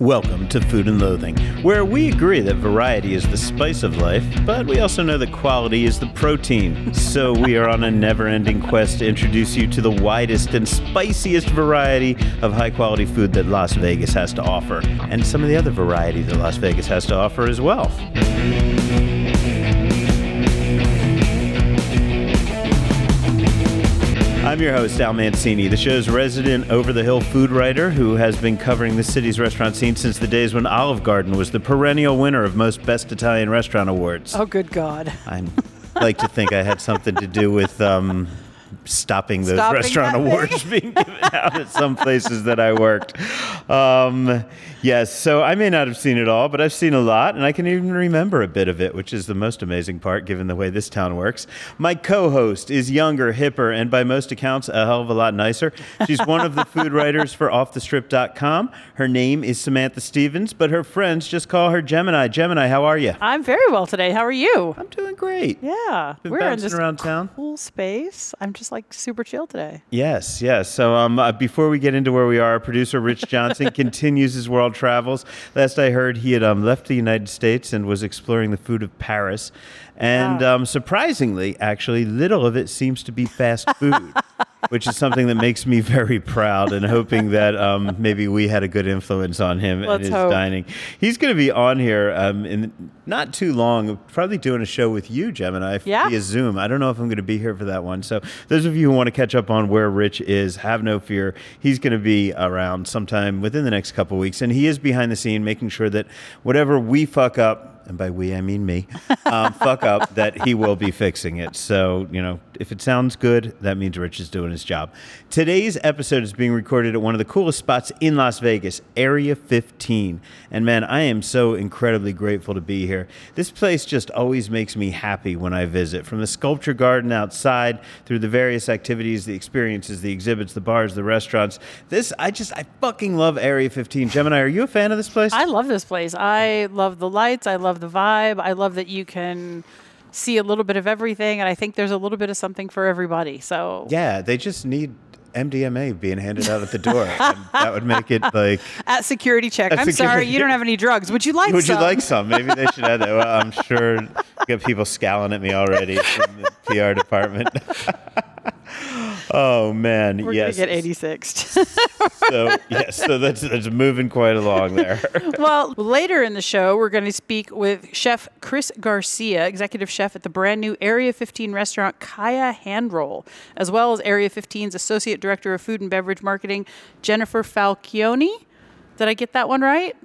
Welcome to Food and Loathing, where we agree that variety is the spice of life, but we also know that quality is the protein. So we are on a never ending quest to introduce you to the widest and spiciest variety of high quality food that Las Vegas has to offer, and some of the other variety that Las Vegas has to offer as well. I'm your host, Al Mancini, the show's resident over the hill food writer who has been covering the city's restaurant scene since the days when Olive Garden was the perennial winner of most Best Italian Restaurant Awards. Oh, good God. I like to think I had something to do with um, stopping those Stopping restaurant awards being given out at some places that I worked. Um, yes, so I may not have seen it all, but I've seen a lot, and I can even remember a bit of it, which is the most amazing part given the way this town works. My co host is younger, hipper, and by most accounts, a hell of a lot nicer. She's one of the food writers for OffTheStrip.com. Her name is Samantha Stevens, but her friends just call her Gemini. Gemini, how are you? I'm very well today. How are you? I'm doing great. Yeah. Been We're in this around town. cool space. I'm just like super chill today. Yes, yes. So um, uh, before we get into where we are, producer Rich Johnson continues his world travels. Last I heard, he had um, left the United States and was exploring the food of Paris. And Wow. um, surprisingly, actually, little of it seems to be fast food, which is something that makes me very proud and hoping that um, maybe we had a good influence on him and Let's his hope. dining. He's going to be on here um, in not too long, probably doing a show with you, Gemini, Yeah. via Zoom. I don't know if I'm going to be here for that one. So, those of you who want to catch up on where Rich is, have no fear. He's going to be around sometime within the next couple weeks. And he is behind the scene making sure that whatever we fuck up, and by we, I mean me, um, fuck up, that he will be fixing it. So, you know, if it sounds good, that means Rich is doing his job. Today's episode is being recorded at one of the coolest spots in Las Vegas, Area 15. And man, I am so incredibly grateful to be here. This place just always makes me happy when I visit. From the sculpture garden outside, through the various activities, the experiences, the exhibits, the bars, the restaurants. This, I just, I fucking love Area 15. Gemini, are you a fan of this place? I love this place. I love the lights. I love the vibe. I love that you can see a little bit of everything. And I think there's a little bit of something for everybody. So yeah, they just need MDMA being handed out at the door. and that would make it like. at security check, At I'm sorry, you don't have any drugs. Would you like Would you some? like some? Maybe they should add that. Well, I'm sure got people scowling at me already from the PR department. oh man, We're yes. to get 86. So yes, so that's that's moving quite along there. well, later in the show, we're going to speak with Chef Chris Garcia, executive chef at the brand new Area 15 restaurant Kaia Handroll, as well as Area 15's associate director of food and beverage marketing, Jennifer Falcioni. Did I get that one right?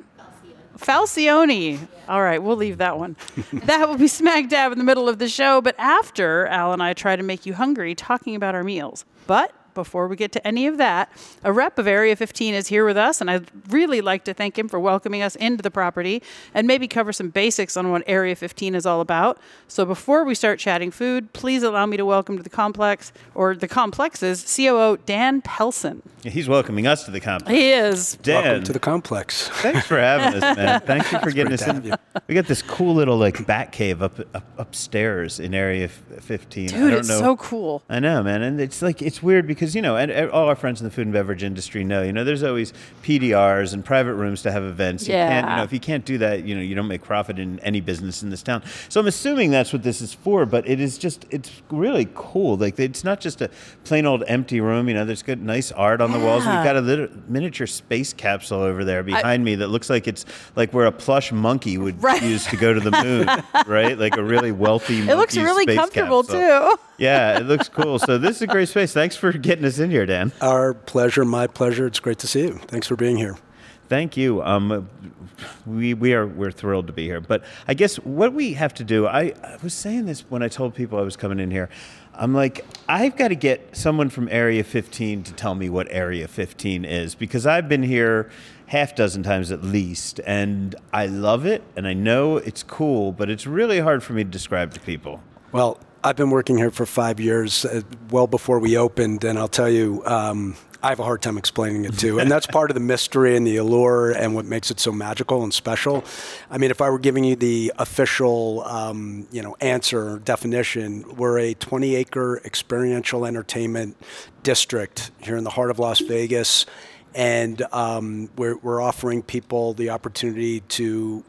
Falcione. All right, we'll leave that one. that will be smack dab in the middle of the show, but after Al and I try to make you hungry talking about our meals. But before we get to any of that, a rep of Area 15 is here with us, and I'd really like to thank him for welcoming us into the property and maybe cover some basics on what Area 15 is all about. So before we start chatting food, please allow me to welcome to the complex, or the complexes COO, Dan Pelson. He's welcoming us to the complex. He is. Dan, Welcome to the complex. thanks for having us, man. Thank you for getting us to have in. We got this cool little like bat cave up, up upstairs in Area f- 15. I Dude, don't it's know. so cool. I know, man, and it's like it's weird because you know, and, and all our friends in the food and beverage industry know, you know, there's always PDRs and private rooms to have events. You can't, you know, if you can't do that, you know, you don't make profit in any business in this town. So I'm assuming that's what this is for, but it is just, it's really cool. Like it's not just a plain old empty room. You know, there's good, nice art on the walls. We've got a little miniature space capsule over there behind me that looks like it's like where a plush monkey would Right. use to go to the moon, right? Like a really wealthy. It looks really comfortable capsule. too. Yeah, it looks cool. So this is a great space. Thanks for getting us in here, Dan. Our pleasure, my pleasure. It's great to see you. Thanks for being here. Thank you. Um, we we are we're thrilled to be here. But I guess what we have to do. I, I was saying this when I told people I was coming in here. I'm like, I've got to get someone from Area 15 to tell me what Area 15 is because I've been here half dozen times at least, and I love it, and I know it's cool, but it's really hard for me to describe to people. Well, I've been working here for five years, uh, well before we opened, and I'll tell you, um, I have a hard time explaining it too. And that's part of the mystery and the allure and what makes it so magical and special. I mean, if I were giving you the official, um, you know, answer definition, we're a 20-acre experiential entertainment district here in the heart of Las Vegas. and um, we're, we're offering people the opportunity to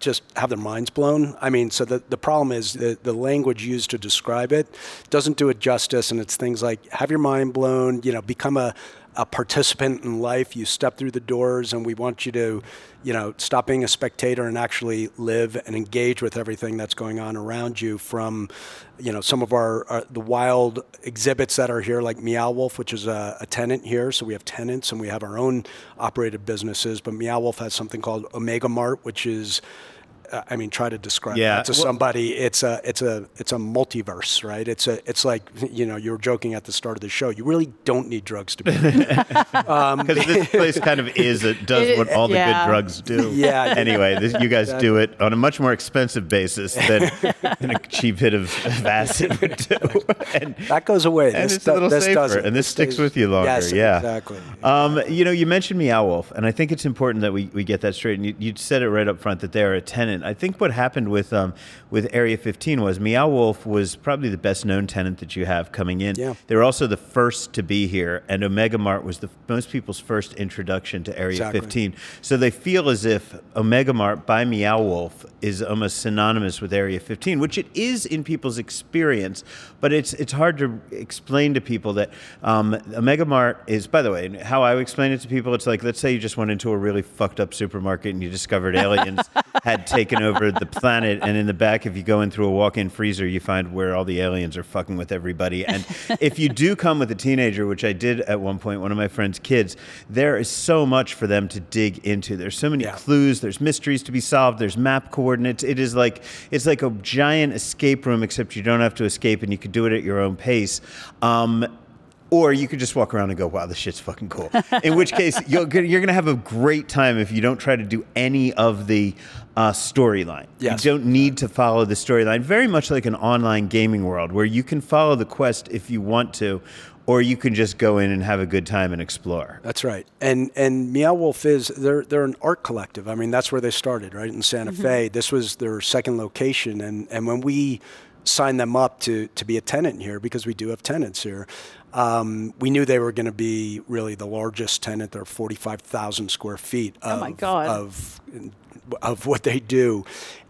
just have their minds blown. I mean, so the, the problem is the, the language used to describe it doesn't do it justice, and it's things like have your mind blown, you know, become a, a participant in life. You step through the doors, and we want you to, you know, stop being a spectator and actually live and engage with everything that's going on around you. From, you know, some of our, our the wild exhibits that are here, like Meow Wolf, which is a, a tenant here. So we have tenants, and we have our own operated businesses. But Meow Wolf has something called Omega Mart, which is uh, I mean, try to describe Yeah, that to well- somebody. It's a, it's a, it's a multiverse, right? It's a, it's like, you know, you were joking at the start of the show. You really don't need drugs to be. Because this place kind of is it does It- what all the good drugs do. Yeah. Anyway, this, you guys do it on a much more expensive basis than, than a cheap hit of, of acid would do. And, that goes away. and this it's a little this safer, doesn't. and this sticks stays- with you longer. Yes, yeah, exactly. Um, you know, you mentioned Meow Wolf, and I think it's important that we, we get that straight. And you, you said it right up front that they're a tenant. I think what happened with um, with Area 15 was Meow Wolf was probably the best known tenant that you have coming in. Yeah. They were also the first to be here, and Omega Mart was the most people's first introduction to Area Exactly. 15. So they feel as if Omega Mart by Meow Wolf is almost synonymous with Area 15, which it is in people's experience, but it's it's hard to explain to people that um, Omega Mart is. By the way, how I would explain it to people, it's like let's say you just went into a really fucked up supermarket and you discovered aliens had taken over the planet, and in the back, if you go in through a walk-in freezer, you find where all the aliens are fucking with everybody. And if you do come with a teenager, which I did at one point, one of my friend's kids, there is so much for them to dig into. There's so many Yeah. clues. There's mysteries to be solved. There's map coordinates. It is like it's like a giant escape room, except you don't have to escape, and you could do it at your own pace. Um, or you could just walk around and go, "Wow, this shit's fucking cool." In which case, you're gonna, you're gonna have a great time if you don't try to do any of the uh, storyline. Yes. You don't need to follow the storyline. Very much like an online gaming world, where you can follow the quest if you want to, or you can just go in and have a good time and explore. That's right. And and Meow Wolf is they're they're an art collective. I mean, that's where they started, right in Santa Fe. This was their second location, and and when we signed them up to to be a tenant here, because we do have tenants here. Um, we knew they were going to be really the largest tenant. They're 45,000 square feet of, Oh my God. of of what they do,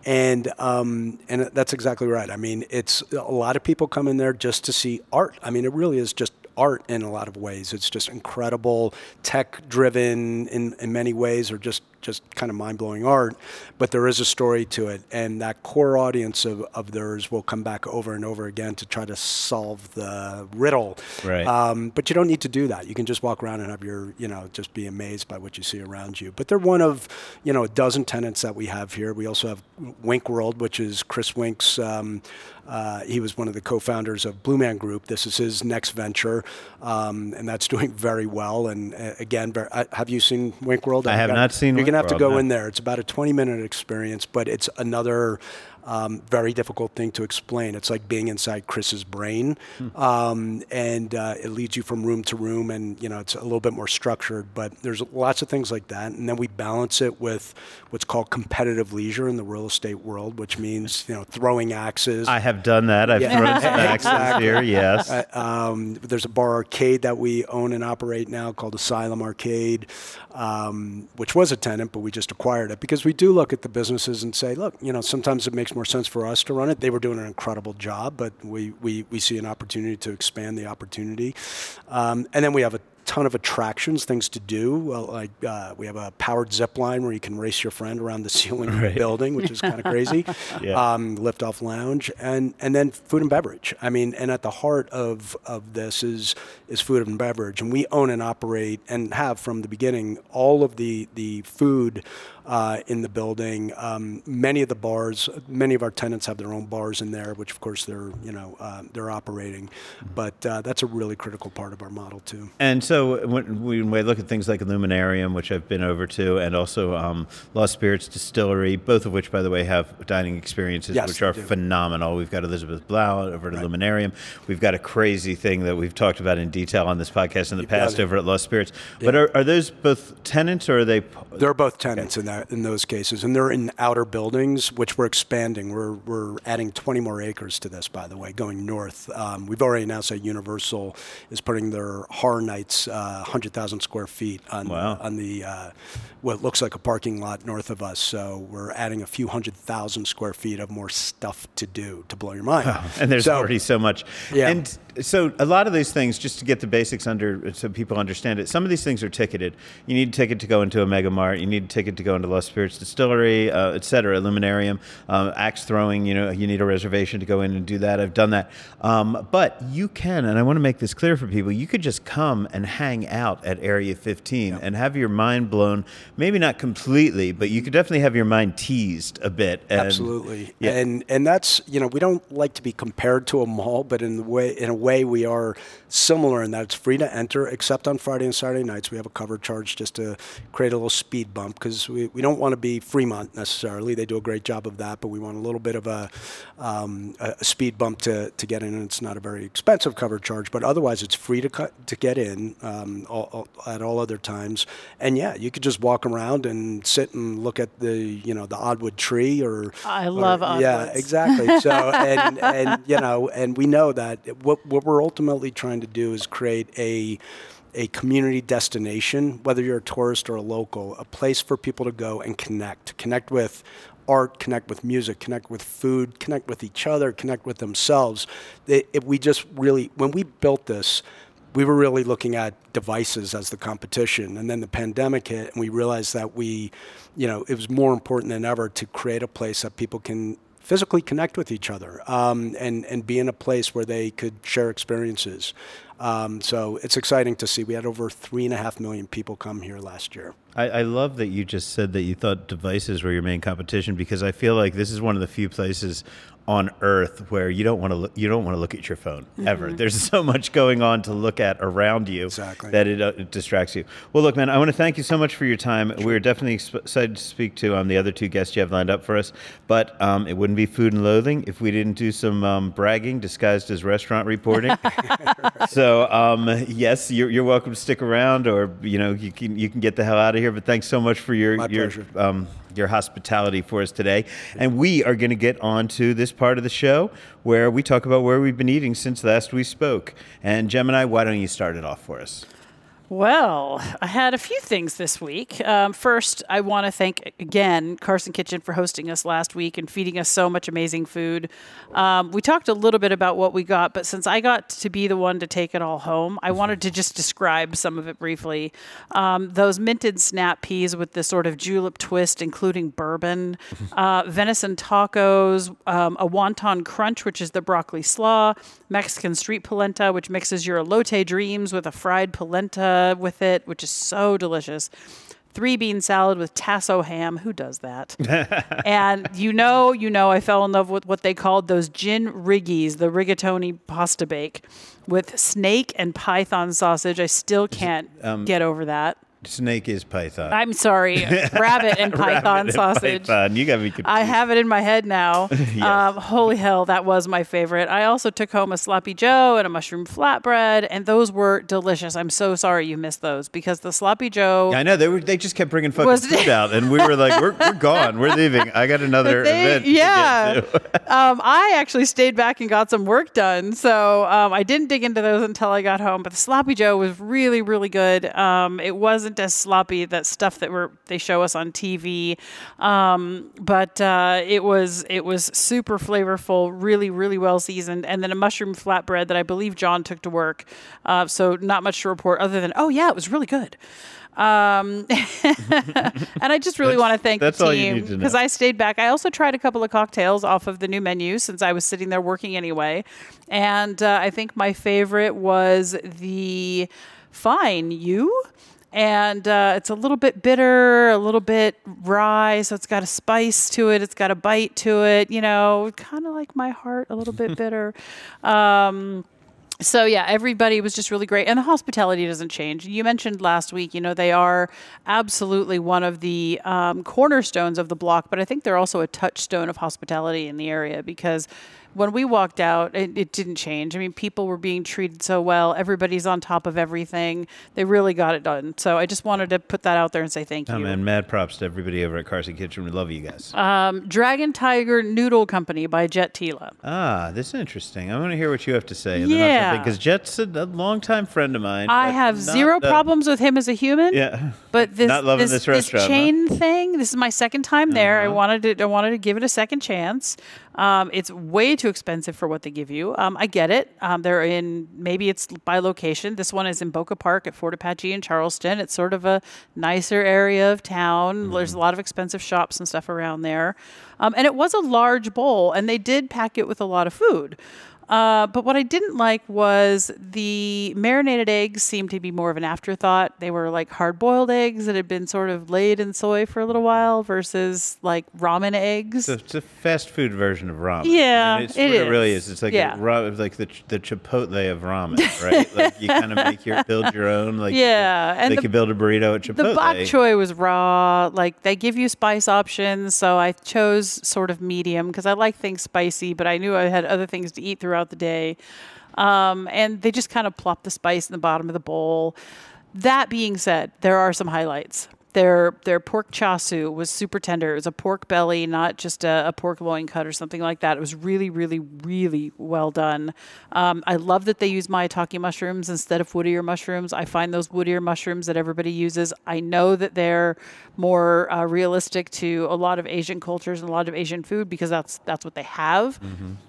and um, and that's exactly right. I mean, it's a lot of people come in there just to see art. I mean, it really is just art in a lot of ways. It's just incredible, tech driven in, in many ways, or just just kind of mind blowing art. But there is a story to it, and that core audience of, of theirs will come back over and over again to try to solve the riddle. Right. Um, but you don't need to do that. You can just walk around and have your, you know, just be amazed by what you see around you. But they're one of, you know, a dozen tenants that we have here. We also have Wink World, which is Chris Wink's. Um, uh, he was one of the co-founders of Blue Man Group. This is his next venture, um, and that's doing very well. And uh, again, uh, have you seen Wink World? I have not seen You're gonna have to go in there. It's about a 20-minute experience, but it's another um, very difficult thing to explain. It's like being inside Chris's brain, um, and uh, it leads you from room to room, and you know it's a little bit more structured. But there's lots of things like that, and then we balance it with what's called competitive leisure in the real estate world, which means you know throwing axes. I have done that. I've Yeah. thrown some axes Exactly. here. Yes. Uh, um, there's a bar arcade that we own and operate now called Asylum Arcade, um, which was a tenant, but we just acquired it because we do look at the businesses and say, look, you know, sometimes it makes more sense for us to run it. They were doing an incredible job, but we, we, we see an opportunity to expand the opportunity. Um, and then we have a ton of attractions, things to do. Well, like uh, we have a powered zip line where you can race your friend around the ceiling of the building, which is kind of crazy. Yeah. um, lift off lounge, and and then food and beverage. I mean, and at the heart of of this is is food and beverage, and we own and operate and have from the beginning all of the the food. Uh, in the building, um, many of the bars, many of our tenants have their own bars in there, which of course they're you know uh, they're operating, but uh, that's a really critical part of our model too. And so when we, when we look at things like Illuminarium, which I've been over to, and also um, Lost Spirits Distillery, both of which, by the way, have dining experiences Yes, which are do. phenomenal. We've got Elizabeth Blau over at Illuminarium. We've got a crazy thing that we've talked about in detail on this podcast in the past over at Lost Spirits. But are, are those both tenants or are they? They're both tenants in that in those cases, and they're in outer buildings, which we're expanding. We're we're adding 20 more acres to this, by the way, going north. Um, we've already announced that Universal is putting their Horror Nights uh, 100,000 square feet on Wow. on the uh, what looks like a parking lot north of us. So we're adding a few hundred thousand square feet of more stuff to do to blow your mind. and there's So- already so much. Yeah. And so a lot of these things, just to get the basics under, so people understand it. Some of these things are ticketed. You need a ticket to go into Omega Mart. You need a ticket to go into Lost Spirits Distillery, uh, et cetera, Illuminarium, um, axe throwing. You know, you need a reservation to go in and do that. I've done that. Um, but you can, and I want to make this clear for people. You could just come and hang out at Area 15 and have your mind blown. Maybe not completely, but you could definitely have your mind teased a bit. And, Absolutely. Yeah. And and that's you know we don't like to be compared to a mall, but in the way in a way we are similar in that it's free to enter, except on Friday and Saturday nights. We have a cover charge just to create a little speed bump because we, we don't want to be Fremont necessarily. They do a great job of that, but we want a little bit of a um, a speed bump to, to get in, and it's not a very expensive cover charge. But otherwise, it's free to cut, to get in um, all, all, at all other times. And yeah, you could just walk around and sit and look at the you know the oddwood tree or I or- love Yeah, oddwoods. exactly. So and and you know, and we know that what what we're ultimately trying to do is create a a community destination, whether you're a tourist or a local, a place for people to go and connect, connect with art, connect with music, connect with food, connect with each other, connect with themselves. It, it, we just really, when we built this, we were really looking at devices as the competition and then the pandemic hit and we realized that we you know it was more important than ever to create a place that people can physically connect with each other um, and and be in a place where they could share experiences. Um, so it's exciting to see. We had over three and a half million people come here last year. I, I love that you just said that you thought devices were your main competition because I feel like this is one of the few places on earth where you don't want to look, you don't want to look at your phone ever. There's so much going on to look at around you Exactly. that it, uh, it distracts you. Well, look, man, I want to thank you so much for your time. We're definitely excited to speak to um, the other two guests you have lined up for us, but um, it wouldn't be food and loathing if we didn't do some um, bragging disguised as restaurant reporting. so um, yes, you're, you're welcome to stick around, or you know you can you can get the hell out of here. But thanks so much for your My your um, your hospitality for us today. And we are going to get on to this part of the show where we talk about where we've been eating since last we spoke. And Gemini, why don't you start it off for us? Well, I had a few things this week. Um, first, I want to thank again Carson Kitchen for hosting us last week and feeding us so much amazing food. Um, we talked a little bit about what we got, but since I got to be the one to take it all home, I wanted to just describe some of it briefly. Um, those minted snap peas with the sort of julep twist, including bourbon, uh, venison tacos, um, a wonton crunch, which is the broccoli slaw, Mexican street polenta, which mixes your elote dreams with a fried polenta with it, which is so delicious. Three bean salad with tasso ham. Who does that? and you know, you know, I fell in love with what they called those gin riggies, the rigatoni pasta bake with snake and python sausage. I still can't um, get over that. Snake is Python. I'm sorry, rabbit and python Rabbit and sausage. Python. You got me confused. I have it in my head now. um, holy hell, that was my favorite. I also took home a sloppy Joe and a mushroom flatbread, and those were delicious. I'm so sorry you missed those because the sloppy Joe. I know they were. They just kept bringing fucking Was- food out, and we were like, "We're, we're gone. We're leaving. I got another They- event." to yeah. get to." um, I actually stayed back and got some work done, so um, I didn't dig into those until I got home. But the sloppy Joe was really, really good. Um, it wasn't as sloppy that stuff that were they show us on TV, um, but uh, it was it was super flavorful, really, really well seasoned, and then a mushroom flatbread that I believe John took to work. Uh, so not much to report other than oh yeah, it was really good. Um, and I just really want to thank the team need to know. because I stayed back. I also tried a couple of cocktails off of the new menu since I was sitting there working anyway. And uh, I think my favorite was the Fine You. And uh, it's a little bit bitter, a little bit rye, so it's got a spice to it. It's got a bite to it, you know, kind of like my heart, a little bit bitter. Um, so yeah, everybody was just really great, and the hospitality doesn't change. You mentioned last week, you know, they are absolutely one of the um, cornerstones of the block, but I think they're also a touchstone of hospitality in the area because when we walked out, it, it didn't change. I mean, people were being treated so well. Everybody's on top of everything. They really got it done. So I just wanted to put that out there and say thank Oh you. man, mad props to everybody over at Carson Kitchen. We love you guys. Um, Dragon Tiger Noodle Company by Jet Tila. ah, this is interesting. I want to hear what you have to say. Yeah. because Jet's a, a longtime friend of mine. I have not, zero uh, problems with him as a human. Yeah, But this Not loving this, this huh? chain thing. This is my second time there. I Uh-huh. wanted to I wanted to give it a second chance. Um, it's way too expensive for what they give you. Um, I get it. Um, they're in maybe it's by location. This one is in Boca Park at Fort Apache in Charleston. It's sort of a nicer area of town. Mm-hmm. There's a lot of expensive shops and stuff around there. Um, and it was a large bowl, and they did pack it with a lot of food. Uh, but what I didn't like was the marinated eggs seemed to be more of an afterthought. They were like hard boiled eggs that had been sort of laid in soy for a little while versus like ramen eggs. It's a, it's a fast food version of ramen. Yeah, I mean, it's it what it really is. is. It's like Yeah. ra- like the the chipotle of ramen, right? like you kind of make your build your own. Like Yeah, and like the- you build a burrito at Chipotle. the bok choy was raw. Like they give you spice options, so I chose sort of medium because I like things spicy, but I knew I had other things to eat throughout the day. Um, and they just kind of plop the spice in the bottom of the bowl. That being said, there are some highlights. Their their pork chashu was super tender. It was a pork belly, not just a, a pork loin cut or something like that. It was really, really, really well done. Um, I love that they use maitake mushrooms instead of wood ear mushrooms. I find those wood ear mushrooms that everybody uses. I know that they're more uh, realistic to a lot of Asian cultures and a lot of Asian food because that's that's what they have.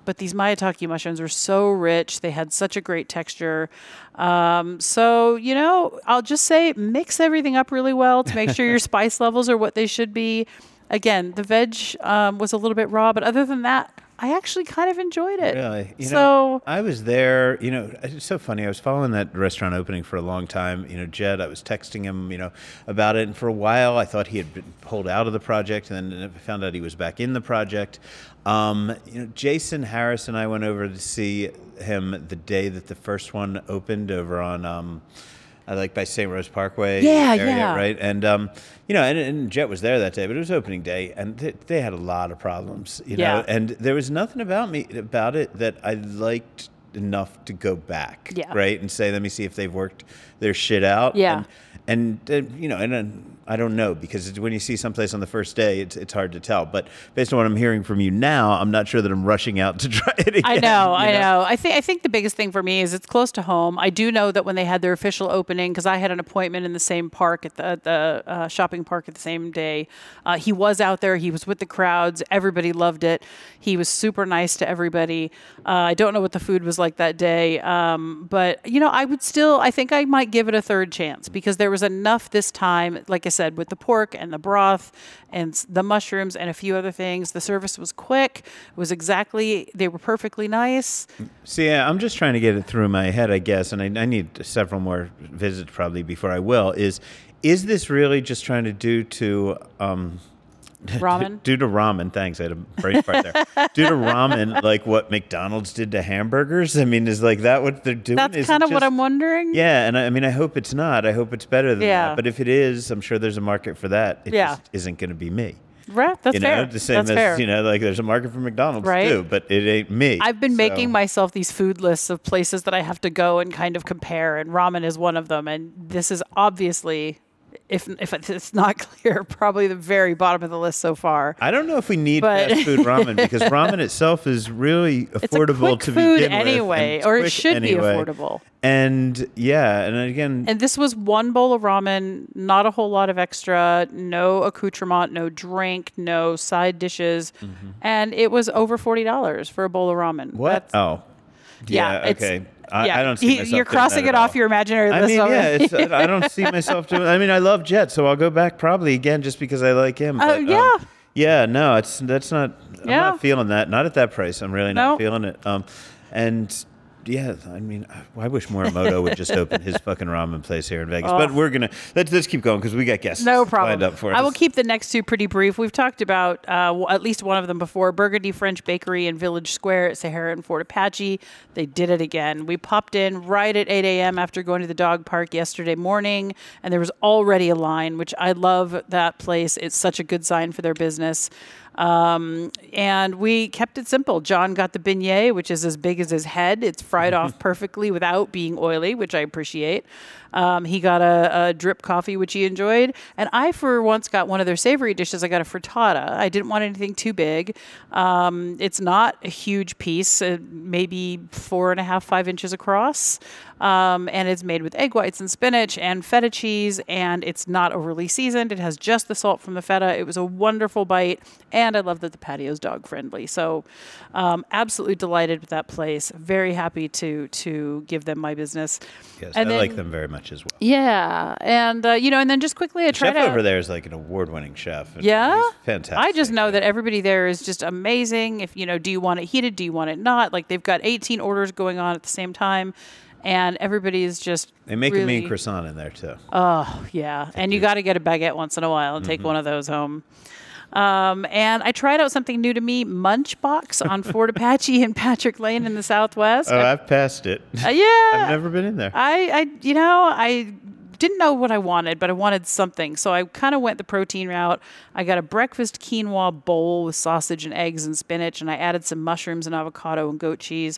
But these maitake mushrooms were so rich. They had such a great texture. Um, so you know, I'll just say mix everything up really well to make sure your spice levels are what they should be. Again, the veg um, was a little bit raw, but other than that, I actually kind of enjoyed it. Really? You so know, I was there, you know, it's so funny. I was following that restaurant opening for a long time. You know, Jet, I was texting him, you know, about it. And for a while, I thought he had been pulled out of the project. And then I found out he was back in the project. Um, you know, Jason Harris and I went over to see him the day that the first one opened over on, um, uh, like by St. Rose Parkway. Yeah, area, yeah. Right. And, um, you know, and, and Jet was there that day, but it was opening day and they, they had a lot of problems, you Yeah. know, and there was nothing about me about it that I liked enough to go back, Yeah. right, and say, let me see if they've worked their shit out. Yeah. And, and uh, you know, and uh, I don't know because when you see someplace on the first day, it's, it's hard to tell. But based on what I'm hearing from you now, I'm not sure that I'm rushing out to try it again. I know, you I know. I think I think the biggest thing for me is it's close to home. I do know that when they had their official opening, because I had an appointment in the same park at the, at the uh, shopping park at the same day, uh, he was out there. He was with the crowds. Everybody loved it. He was super nice to everybody. Uh, I don't know what the food was like that day, um, but you know, I would still. I think I might give it a third chance because there was enough this time. Like I said, with the pork and the broth and the mushrooms and a few other things. The service was quick. It was exactly. They were perfectly nice. See, I'm just trying to get it through my head, I guess, and I, I need several more visits probably before I will. Is is this really just trying to do to um, Ramen? do to ramen? Thanks, I had a brain fart there. Due to ramen like what McDonald's did to hamburgers? I mean, is like that what they're doing? That's kind of what I'm wondering. Yeah, and I, I mean, I hope it's not. I hope it's better than Yeah. that. But if it is, I'm sure there's a market for that. It Yeah. just isn't going to be me. Right? That's you know, fair. the same That's as fair. you know, like there's a market for McDonald's Right. too, but it ain't me. I've been So- making myself these food lists of places that I have to go and kind of compare, and ramen is one of them. And this is obviously, if if it's not clear, probably the very bottom of the list so far. I don't know if we need But- fast food ramen because ramen itself is really affordable to food begin with, anyway, it's or it should be affordable. And yeah, and again, And this was one bowl of ramen, not a whole lot of extra, no accoutrement, no drink, no side dishes, and it was over forty dollars for a bowl of ramen. Mm-hmm. what? That's- oh, yeah, yeah, okay. I, yeah, I don't see myself. You're crossing it off your imaginary list. I mean, yeah, already. I don't see myself doing. I mean, I love Jet, so I'll go back probably again just because I like him. Oh, but, um, yeah. yeah, no, it's that's not. Yeah. I'm not feeling that. Not at that price. I'm really not No. feeling it. Um, and yeah, I mean, I wish Morimoto would just open his fucking ramen place here in Vegas. But we're gonna let's let's keep going because we got guests. Oh. No lined problem. up for us. I will keep the next two pretty brief. We've talked about uh, at least one of them before Burgundy French Bakery in Village Square at Sahara and Fort Apache. They did it again. We popped in right at 8 a.m. after going to the dog park yesterday morning, and there was already a line, which I love that place. It's such a good sign for their business. Um, and we kept it simple. John got the beignet, which is as big as his head. It's fried off perfectly without being oily, which I appreciate. Um, he got a, a, drip coffee, which he enjoyed. And I, for once, got one of their savory dishes. I got a frittata. I didn't want anything too big. Um, it's not a huge piece, uh, maybe four and a half, five inches across. Um, and it's made with egg whites and spinach and feta cheese. And it's not overly seasoned. It has just the salt from the feta. It was a wonderful bite. And I love that the patio is dog friendly. So, um, absolutely delighted with that place. Very happy to to give them my business. Yes, and I then, like them very much much as well. Yeah, and uh, you know, and then just quickly, I tried chef over there is like an award-winning chef. Yeah, fantastic. I just know that everybody there is just amazing. If you know, do you want it heated? Do you want it not? Like they've got 18 orders going on at the same time. And everybody is just. They make really, a mean croissant in there too. Oh yeah, and you got to get a baguette once in a while and mm-hmm. take one of those home. Um, and I tried out something new to me, Munchbox on Fort Apache and Patrick Lane in the Southwest. Oh, I've passed it. Uh, yeah, I've never been in there. I, I, you know, I didn't know what I wanted, but I wanted something. So I kind of went the protein route. I got a breakfast quinoa bowl with sausage and eggs and spinach, and I added some mushrooms and avocado and goat cheese.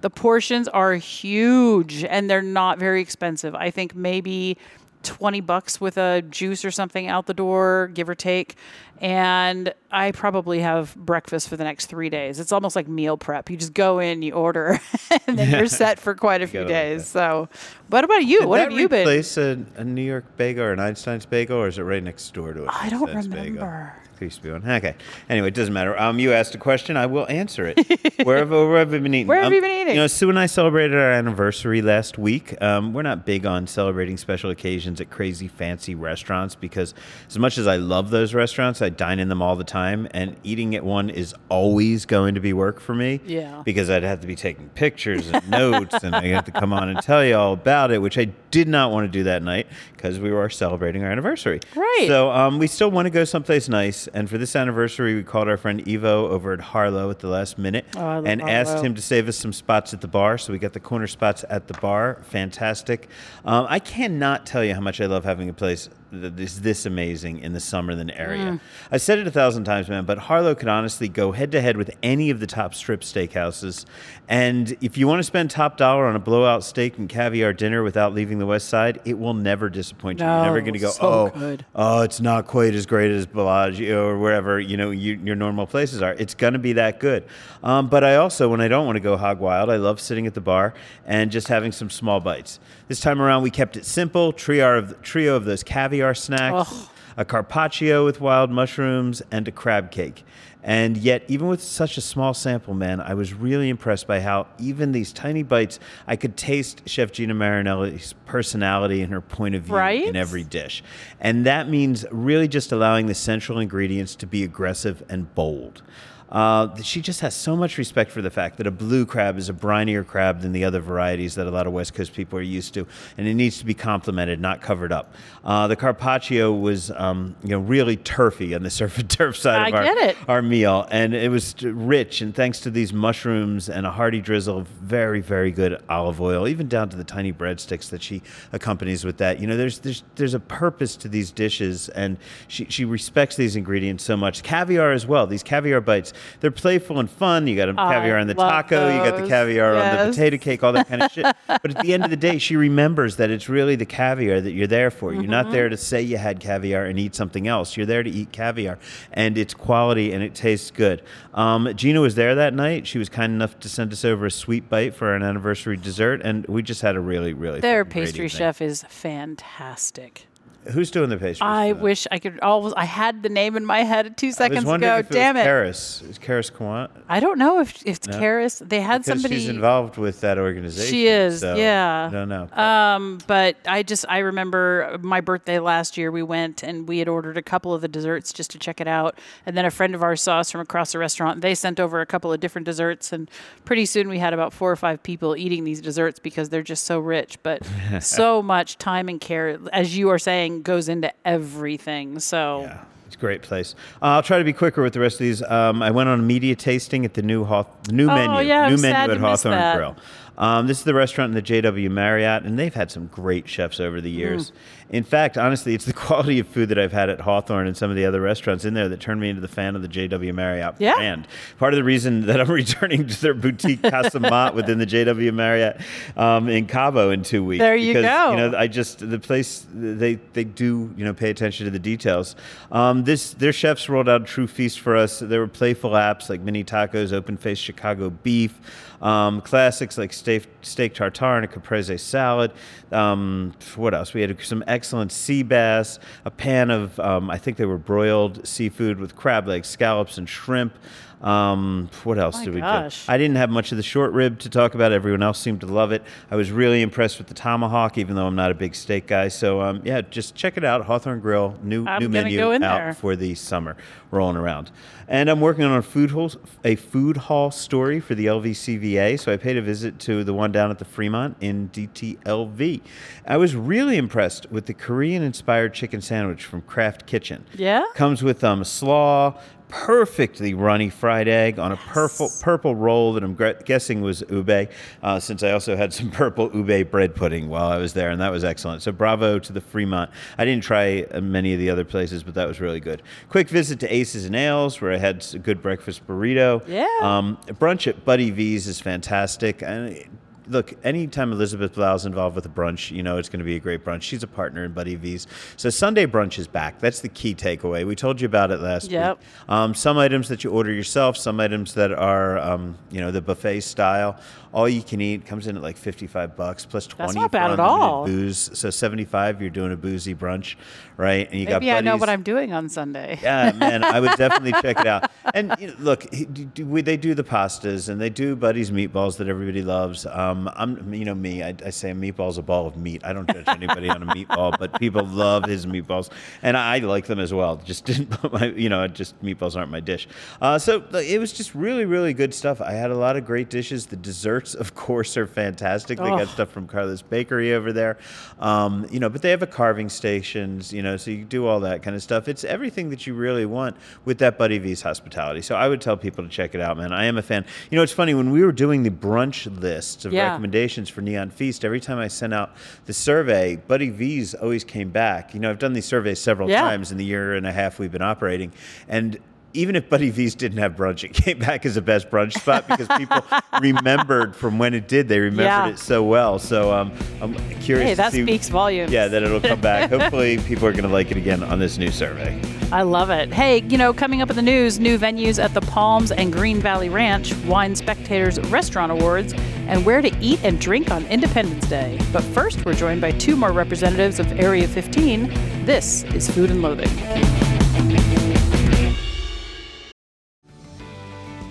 The portions are huge and they're not very expensive. I think maybe 20 bucks with a juice or something out the door, give or take. And I probably have breakfast for the next three days. It's almost like meal prep. You just go in, you order, and then you're set for quite a few days. So, what about you? Did what have you been? Replace a, place, a New York bagel or an Einstein's bagel, or is it right next door to it? I don't remember. Bagel? Used to be one. Okay. Anyway, it doesn't matter. Um, you asked a question. I will answer it. Wherever where have we been eating? Where have um, you been eating? You know, Sue and I celebrated our anniversary last week. Um, we're not big on celebrating special occasions at crazy fancy restaurants because, as much as I love those restaurants, I dine in them all the time, and eating at one is always going to be work for me. Yeah. Because I'd have to be taking pictures and notes, and I have to come on and tell you all about it, which I did not want to do that night because we were celebrating our anniversary. Right. So um, we still want to go someplace nice, and for this anniversary we called our friend Evo over at Harlo at the last minute oh, and Harlo. asked him to save us some spots at the bar. So we got the corner spots at the bar. Fantastic. Um, I cannot tell you how much I love having a place that is this amazing in the Summerlin area. Mm. I said it a thousand times, man, but Harlo could honestly go head to head with any of the top strip steakhouses. And if you want to spend top dollar on a blowout steak and caviar dinner without leaving the West Side, it will never disappoint you. No, You're never going to go, so oh, good. oh, it's not quite as great as Bellagio or wherever you know you, your normal places are. It's going to be that good. Um, but I also, when I don't want to go hog wild, I love sitting at the bar and just having some small bites. This time around, we kept it simple. Trio of trio of those caviar snacks, a carpaccio with wild mushrooms, and a crab cake. And yet, even with such a small sample, man, I was really impressed by how even these tiny bites, I could taste Chef Gina Marinelli's personality and her point of view right? in every dish. And that means really just allowing the central ingredients to be aggressive and bold. Uh, she just has so much respect for the fact that a blue crab is a brinier crab than the other varieties that a lot of West Coast people are used to, and it needs to be complemented, not covered up. Uh, the carpaccio was, um, you know, really turfy on the surf and turf side I of our, our meal, and it was rich. And thanks to these mushrooms and a hearty drizzle of very, very good olive oil, even down to the tiny breadsticks that she accompanies with that. You know, there's there's there's a purpose to these dishes, and she she respects these ingredients so much. Caviar as well. These caviar bites they're playful and fun. You got a caviar on the taco, those. you got the caviar yes. on the potato cake, all that kind of shit. But at the end of the day, she remembers that it's really the caviar that you're there for. You're mm-hmm. not there to say you had caviar and eat something else. You're there to eat caviar, and it's quality and it tastes good. Um, Gina was there that night. She was kind enough to send us over a sweet bite for an anniversary dessert, and we just had a really, really. Their pastry chef is fantastic. Who's doing the pastries? I wish I could always. I had the name in my head two seconds ago. If Damn it. Karis. Is Karis Kawant? I don't know if, if it's No? Karis. They had Because somebody. she's involved with that organization. She is, so yeah. I don't know. Um, but I just I remember my birthday last year. We went and we had ordered a couple of the desserts just to check it out, and then a friend of ours saw us from across the restaurant. They sent over a couple of different desserts, and pretty soon we had about four or five people eating these desserts because they're just so rich. But so much time and care, as you are saying, goes into everything. So. yeah. It's a great place. Uh, I'll try to be quicker with the rest of these. Um, I went on a media tasting at the new Haw- the new Oh, menu, yeah, I'm new sad menu at Hawthorne. Grill. Um, this is the restaurant in the JW Marriott, and they've had some great chefs over the years. Mm. In fact, honestly, it's the quality of food that I've had at Hawthorne and some of the other restaurants in there that turned me into the fan of the JW Marriott Yeah. brand. Part of the reason that I'm returning to their boutique Casa Maat within the JW Marriott um, in Cabo in two weeks. There you because, go. You know, I just the place they they do you know pay attention to the details. Um, this their chefs rolled out a true feast for us. There were playful apps like mini tacos, open faced Chicago beef, um, classics like steak, steak tartare and a caprese salad. Um, what else? We had some excellent sea bass, a pan of um, I think they were broiled seafood with crab legs, scallops, and shrimp. Um, what else My did we gosh. do? I didn't have much of the short rib to talk about. Everyone else seemed to love it. I was really impressed with the tomahawk, even though I'm not a big steak guy. So um, yeah, just check it out. Hawthorne Grill, new I'm new menu go out there. for the summer, rolling around. And I'm working on a food hall, a food hall story for the LVCVA. So I paid a visit to the one down at the Fremont in DTLV. I was really impressed with the Korean-inspired chicken sandwich from Kraft Kitchen. Yeah? Comes with um, slaw, perfectly runny fried egg on a purple purple roll that I'm guessing was ube, uh, since I also had some purple ube bread pudding while I was there, and that was excellent. So bravo to the Fremont. I didn't try uh, many of the other places, but that was really good. Quick visit to Aces and Ales, where I had a good breakfast burrito. Yeah. Um, brunch at Buddy V's is fantastic. And look, anytime Elizabeth Blau's involved with a brunch, you know it's going to be a great brunch. She's a partner in Buddy V's. So Sunday brunch is back. That's the key takeaway. We told you about it last Yep. week. Um, some items that you order yourself, some items that are, um, you know, the buffet style. All you can eat comes in at like 55 bucks plus 20 not bad at all. booze. So 75, you're doing a boozy brunch, right? And you got Maybe I know what I'm doing on Sunday. Yeah, man, I would definitely check it out. And you know, look, he- do- do we, they do the pastas and they do Buddy's meatballs that everybody loves. Um, I'm, you know, me, I, I say a meatball's a ball of meat. I don't judge anybody on a meatball, but people love his meatballs, and I like them as well. Just didn't put my, you know, just meatballs aren't my dish. Uh, so it was just really, really good stuff. I had a lot of great dishes. The desserts, of course, are fantastic. They Oh. got stuff from Carlos Bakery over there, um, you know, but they have a carving stations, you know, so you do all that kind of stuff. It's everything that you really want with that Buddy V's hospitality. So I would tell people to check it out, man. I am a fan. You know, it's funny when we were doing the brunch lists of Yeah. Recommendations for Neon Feast. Every time I sent out the survey, Buddy V's always came back. You know, I've done these surveys several Yeah. times in the year and a half we've been operating, and even if Buddy V's didn't have brunch, it came back as a best brunch spot because people remembered from when it did. They remembered Yeah. it so well. So um, I'm curious. Hey, that see, speaks volumes. Yeah, that it'll come back. Hopefully, people are going to like it again on this new survey. I love it. Hey, you know, coming up in the news, new venues at the Palms and Green Valley Ranch, Wine Spectators Restaurant Awards, and where to eat and drink on Independence Day. But first, we're joined by two more representatives of Area 15. This is Food and Loathing.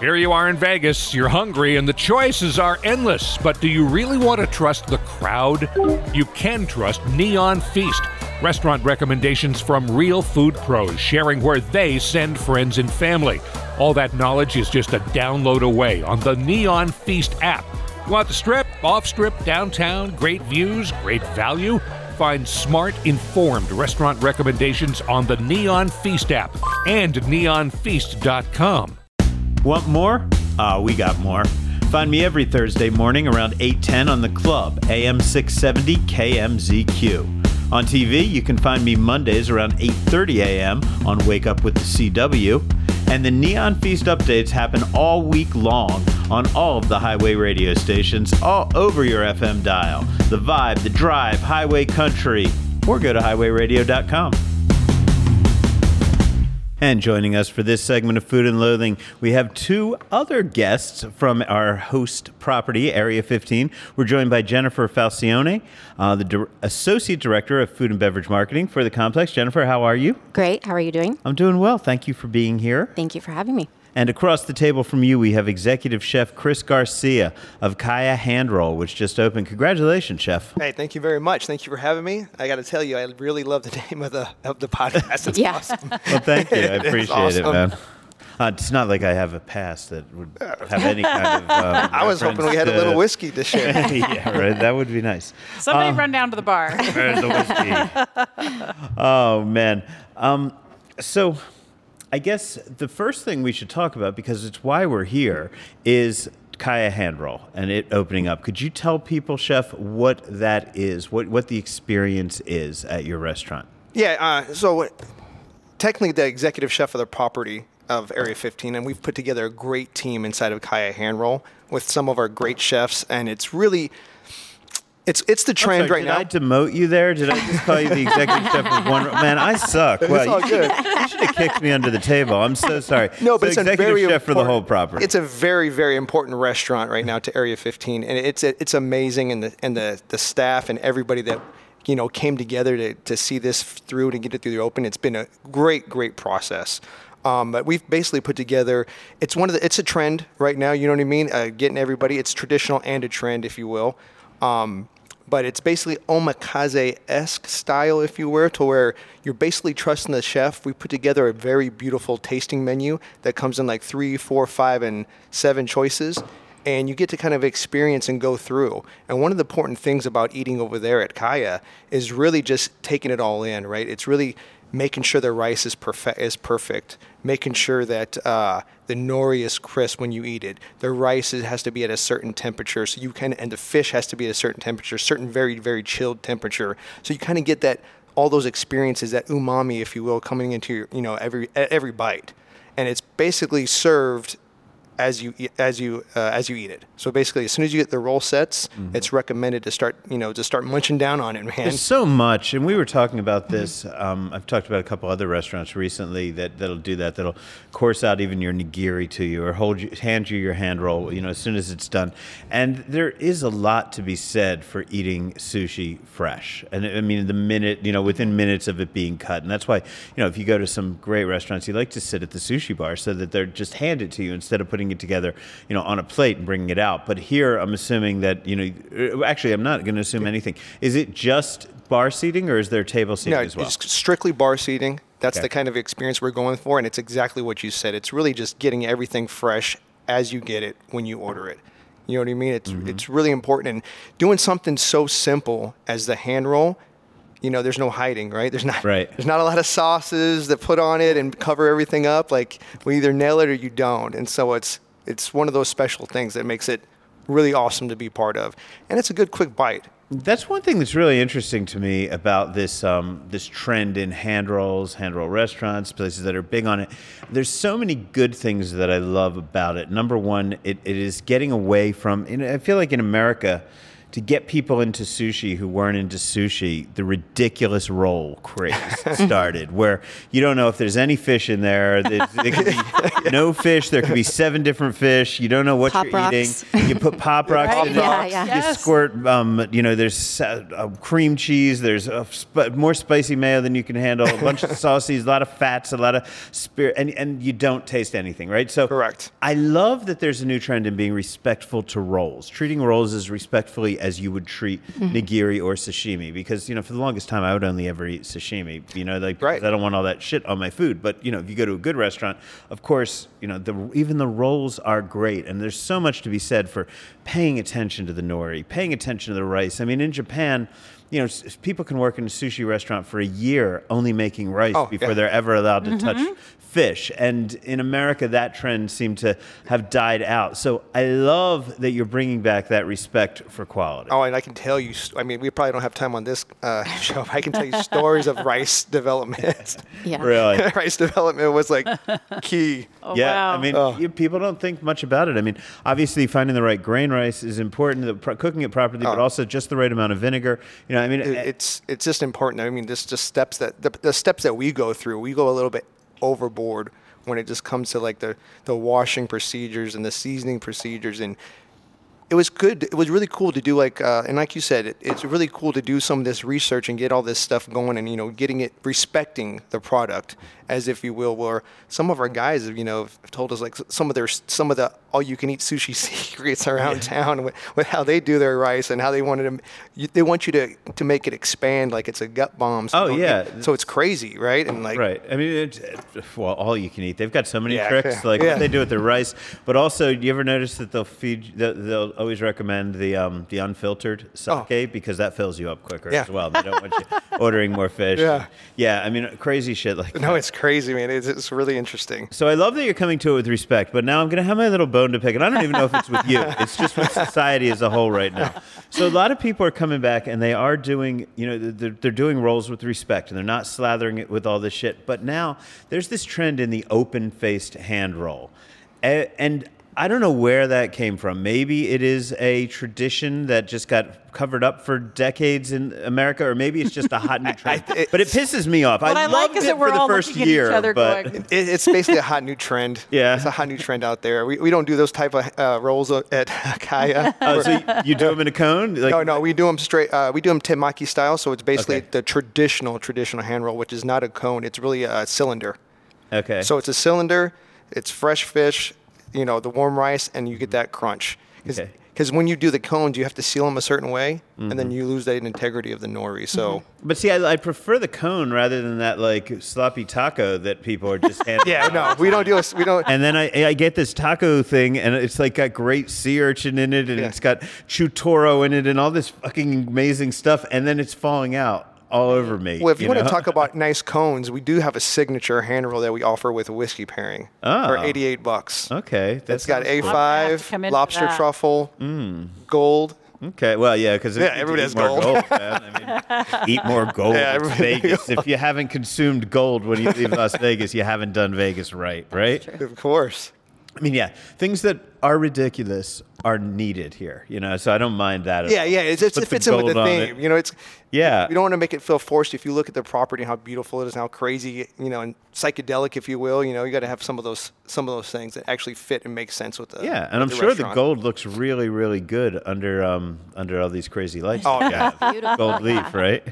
Here you are in Vegas, you're hungry, and the choices are endless. But do you really want to trust the crowd? You can trust Neon Feast. Restaurant recommendations from real food pros sharing where they send friends and family. All that knowledge is just a download away on the Neon Feast app. Want the strip, off strip, downtown, great views, great value? Find smart, informed restaurant recommendations on the Neon Feast app and neonfeast.com. Want more? Ah, we got more. Find me every Thursday morning around 8:10 on the Club, AM 670 KMZQ. On TV, you can find me Mondays around 8:30 a.m. on Wake Up with the CW. And the Neon Feast updates happen all week long on all of the highway radio stations all over your FM dial. The Vibe, The Drive, Highway Country, or go to highwayradio.com. And joining us for this segment of Food and Loathing, we have two other guests from our host property, Area 15. We're joined by Jennifer Falcione, uh, the Dir- Associate Director of Food and Beverage Marketing for the complex. Jennifer, how are you? Great. How are you doing? I'm doing well. Thank you for being here. Thank you for having me. And across the table from you, we have Executive Chef Chris Garcia of Kaia Hand Roll, which just opened. Congratulations, Chef. Hey, thank you very much. Thank you for having me. I got to tell you, I really love the name of the of the podcast. It's Yeah. awesome. Well, thank you. I It is appreciate it, man. Uh, it's not like I have a past that would have any kind of. Um, I was hoping we had a little whiskey to share. yeah, right. That would be nice. Somebody run down to the bar. The whiskey. oh man. Um, so, I guess the first thing we should talk about, because it's why we're here, is Kaia Handroll and it opening up. Could you tell people, Chef, what that is? What what the experience is at your restaurant? yeah. Uh, so technically, the executive chef of the property of Area 15, and we've put together a great team inside of Kaia Handroll with some of our great chefs, and it's really. It's, it's the trend Sorry, right did now. Did I demote you there? Did I just call you the executive chef of one? Man, I suck. Well, all you, good. you should have kicked me under the table. I'm so sorry. No, but So it's a executive very chef for the whole property. It's a very, very important restaurant right now to Area 15, and it's it's amazing, and the and the the staff and everybody that you know came together to to see this through to get it through the open. It's been a great, great process. Um, but we've basically put together. It's one of the. It's a trend right now. You know what I mean? Uh, getting everybody. It's traditional and a trend, if you will. Um, but it's basically omakase-esque style, if you were, to where you're basically trusting the chef. We put together a very beautiful tasting menu that comes in like three, four, five, and seven choices, and you get to kind of experience and go through. And one of the important things about eating over there at Kaia is really just taking it all in, right? It's really making sure the rice is perfect, is perfect, making sure that uh, the nori is crisp when you eat it. The rice has to be at a certain temperature, so you can, and the fish has to be at a certain temperature, certain very very chilled temperature, so you kind of get that all those experiences, that umami, if you will, coming into your you know every every bite, and it's basically served as you eat- as you uh, as you eat it. So basically, as soon as you get the roll sets, it's recommended to start you know to start munching down on it, man. There's so much, and we were talking about this. Um, I've talked about a couple other restaurants recently that that'll do that. That'll course out even your nigiri to you, or hold you, hand you your hand roll. You know, as soon as it's done. And there is a lot to be said for eating sushi fresh. And I mean, the minute you know, within minutes of it being cut, and that's why you know, if you go to some great restaurants, you like to sit at the sushi bar so that they're just hand it to you instead of putting it together, you know, on a plate and bringing it out. But here, I'm assuming that you know, actually, I'm not going to assume anything. Is it just bar seating, or is there table seating No, as well? it's strictly bar seating. That's Okay. the kind of experience we're going for, and it's exactly what you said. It's really just getting everything fresh as you get it when you order it. You know what I mean? It's Mm-hmm. it's really important, and doing something so simple as the hand roll. You know, there's no hiding, right? There's not Right. There's not a lot of sauces that put on it and cover everything up. Like we either nail it or you don't, and so it's it's one of those special things that makes it really awesome to be part of, and it's a good quick bite. That's one thing that's really interesting to me about this um, this trend in hand rolls, hand roll restaurants, places that are big on it. There's so many good things that I love about it. Number one, it, it is getting away from. I feel like in America, to get people into sushi who weren't into sushi, the ridiculous roll craze started, where you don't know if there's any fish in there. There, there could be no fish. There could be seven different fish. You don't know what Pop you're rocks. eating. You put pop rocks Right, in yeah, it. yeah. You Yes. squirt, um, you know, there's uh, uh, cream cheese, there's uh, sp- more spicy mayo than you can handle, a bunch of sauces, a lot of fats, a lot of spirit, and, and you don't taste anything, right? So, Correct. I love that there's a new trend in being respectful to rolls, treating rolls as respectfully as you would treat mm-hmm. nigiri or sashimi, because, you know, for the longest time, I would only ever eat sashimi, you know, like, Right. I don't want all that shit on my food. But, you know, if you go to a good restaurant, of course, you know, the, even the rolls are great. And there's so much to be said for paying attention to the nori, paying attention to the rice. I mean, in Japan, you know, people can work in a sushi restaurant for a year only making rice Oh, before yeah. they're ever allowed to touch fish. And in America, that trend seemed to have died out. So I love that you're bringing back that respect for quality. Oh, and I can tell you. I mean, we probably don't have time on this uh, show. but I can tell you stories of rice development. Yeah. Really? rice development was like key. Oh, yeah, wow. I mean, Oh. you, people don't think much about it. I mean, obviously, finding the right grain rice is important. The, pro- cooking it properly, but also just the right amount of vinegar. You know, I mean, It- eh, it's it's just important. I mean, this just steps that the, the steps that we go through. We go a little bit overboard when it just comes to like the the washing procedures and the seasoning procedures and. It was good. It was really cool to do like, uh, and like you said, it, it's really cool to do some of this research and get all this stuff going, and you know, getting it respecting the product, as if you will. Where some of our guys, have, you know, have told us like some of their some of the all-you-can-eat sushi secrets around town with, with how they do their rice and how they wanted to. They want you to to make it expand like it's a gut bomb. So Oh, yeah. eat- So it's crazy, right? And like, Right. I mean, it's, well, all you can eat. They've got so many Yeah, tricks, yeah, like yeah. what they do with their rice. But also, do you ever notice that they'll feed? They'll, they'll always recommend the um, the unfiltered sake because that fills you up quicker Oh. Yeah. as well. They don't want you ordering more fish. Yeah. Yeah. I mean, crazy shit like. no, that. it's crazy, man. It's, it's really interesting. So I love that you're coming to it with respect, but now I'm going to have my little bone to pick, and I don't even know if it's with you. It's just with society as a whole right now. So a lot of people are coming back, and they are doing, you know, they're, they're doing roles with respect, and they're not slathering it with all this shit. But now there's this trend in the open-faced hand roll, and I don't know where that came from. Maybe it is a tradition that just got covered up for decades in America, or maybe it's just a hot new trend. it- but it pisses me off. What I, like loved is it that we're for the all first looking year, at each other but going, It, it's basically a hot new trend. Yeah. it's a hot new trend out there. We, we don't do those type of uh, rolls at Kaia. Oh, so you, you do them in a cone? Like, no, no, we do them straight. Uh, we do them temaki style, so it's basically Okay. the traditional traditional hand roll, which is not a cone. It's really a cylinder. Okay. So it's a cylinder. It's fresh fish, you know, the warm rice, and you get that crunch. Because Okay. when you do the cones, you have to seal them a certain way, and Mm-hmm. then you lose that integrity of the nori. So but see, I, I prefer the cone rather than that like sloppy taco that people are just handing. yeah, no, we don't do a, we don't. And then I, I get this taco thing, and it's like got great sea urchin in it, and Yeah. it's got chutoro in it, and all this fucking amazing stuff, and then it's falling out all over me. Well, if you, want know? to talk about nice cones, we do have a signature hand roll that we offer with a whiskey pairing for Oh. 88 bucks. okay, That's got sounds cool. I'm gonna have to come A5, into lobster that. truffle, mm. gold. Okay, well, yeah, because Yeah, everybody has more gold. man. I mean, eat more gold. Yeah, It's everybody- Vegas. If you haven't consumed gold when you leave Las Vegas, you haven't done Vegas right, right? Of course. I mean, yeah, things that are ridiculous are needed here, you know. So I don't mind that. Yeah, all. yeah. It's, it's, it fits in with the gold theme. it. You know, it's Yeah. We don't want to make it feel forced. If you look at the property, how beautiful it is, how crazy, you know, and psychedelic, if you will. You know, you got to have some of those some of those things that actually fit and make sense with the Yeah, and I'm with sure the gold looks really, really good under um under all these crazy lights. Oh, yeah. Beautiful. gold leaf, right?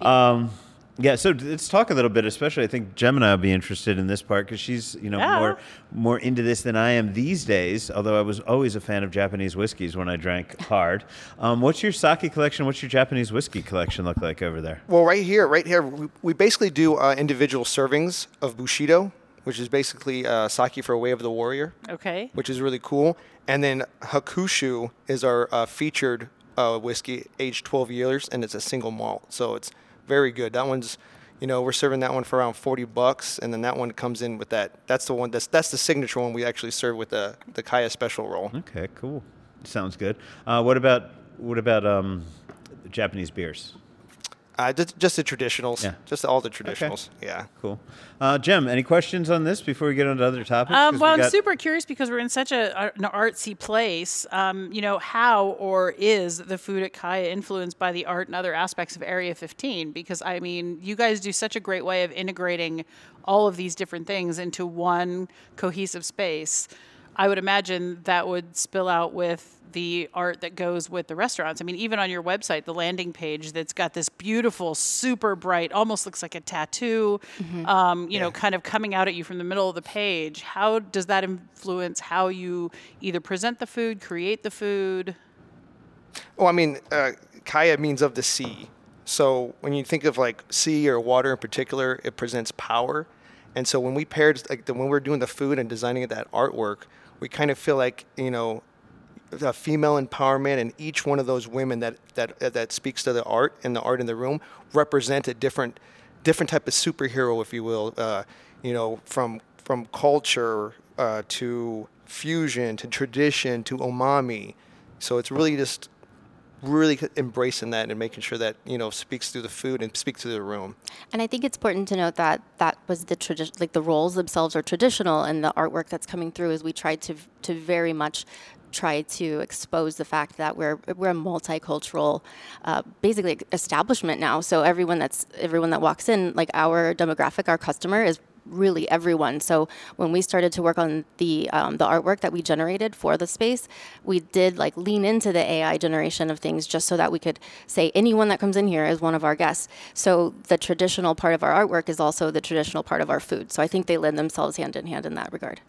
Um, yeah, so let's talk a little bit. Especially, I think Gemini will be interested in this part because she's you know Yeah. more more into this than I am these days. Although I was always a fan of Japanese whiskeys when I drank hard. Um, what's your sake collection? What's your Japanese whiskey collection look like over there? Well, right here, right here, we, we basically do uh, individual servings of bushido, which is basically uh, sake for a way of the warrior. Okay. which is really cool. And then Hakushu is our uh, featured uh, whiskey, aged 12 years, and it's a single malt, so it's very good. That one's, you know, we're serving that one for around 40 bucks, and then that one comes in with that. That's the one. That's that's the signature one we actually serve with the the Kaia special roll. Okay, cool. Sounds good. Uh, what about what about um, Japanese beers? Uh, just, just the traditionals, Yeah. just all the traditionals. Yeah. Cool. Uh, Jem, any questions on this before we get on to other topics? Um, 'Cause well, we I'm super curious because we're in such a, an artsy place. Um, you know, how or is the food at Kaia influenced by the art and other aspects of Area 15? Because I mean, you guys do such a great way of integrating all of these different things into one cohesive space. I would imagine that would spill out with the art that goes with the restaurants. I mean, even on your website, the landing page that's got this beautiful, super bright, almost looks like a tattoo, um, you know, kind of coming out at you from the middle of the page. How does that influence how you either present the food, create the food? Well, I mean, uh, Kaia means of the sea. So when you think of like sea or water in particular, it presents power. And so when we paired, like the, when we're doing the food and designing that artwork, we kind of feel like you know, uh, female empowerment, and each one of those women that that that speaks to the art and the art in the room represent a different different type of superhero, if you will. Uh, you know, from from culture uh, to fusion to tradition to omami So it's really just really embracing that and making sure that you know speaks through the food and speaks to the room. And I think it's important to note that that was the tradition, like the roles themselves are traditional, and the artwork that's coming through is we tried to to very much try to expose the fact that we're we're a multicultural, uh, basically establishment now. So everyone that's everyone that walks in, like our demographic, our customer is really everyone. So when we started to work on the um, the artwork that we generated for the space, we did like lean into the AI generation of things just so that we could say anyone that comes in here is one of our guests. So the traditional part of our artwork is also the traditional part of our food. So I think they lend themselves hand in hand in that regard.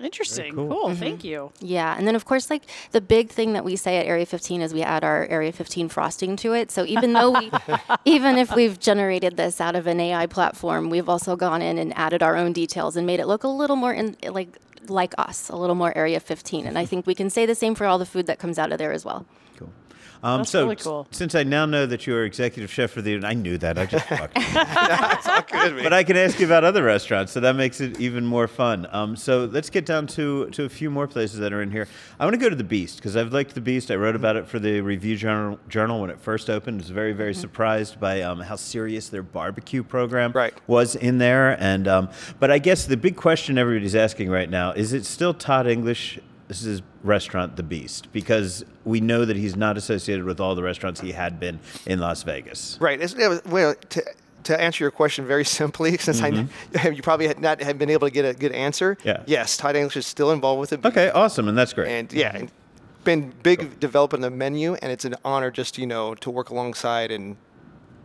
Interesting. cool. Cool. Mm-hmm. Thank you. Yeah, and then of course, like the big thing that we say at Area 15 is we add our Area 15 frosting to it. So even though we, even if we've generated this out of an AI platform, we've also gone in and added our own details and made it look a little more in, like like us, a little more Area 15. And I think we can say the same for all the food that comes out of there as well. Um, That's so, really cool. since I now know that you are executive chef for the, I knew that. I just fucked. but I can ask you about other restaurants, so that makes it even more fun. Um, so let's get down to to a few more places that are in here. I want to go to the Beast because I've liked the Beast. I wrote about it for the Review Journal, Journal when it first opened. I was very very surprised by um, how serious their barbecue program Right. was in there. And um, but I guess the big question everybody's asking right now is: It still Todd English? This is restaurant The Beast because we know that he's not associated with all the restaurants he had been in Las Vegas. Right. It's, it well, to, to answer your question very simply, since I you probably had not have been able to get a good answer. Mm-hmm. Yeah. Yes, Todd English is still involved with it. Okay, awesome, and that's great. And yeah, and been big developing the menu, and it's an honor just you know to work alongside and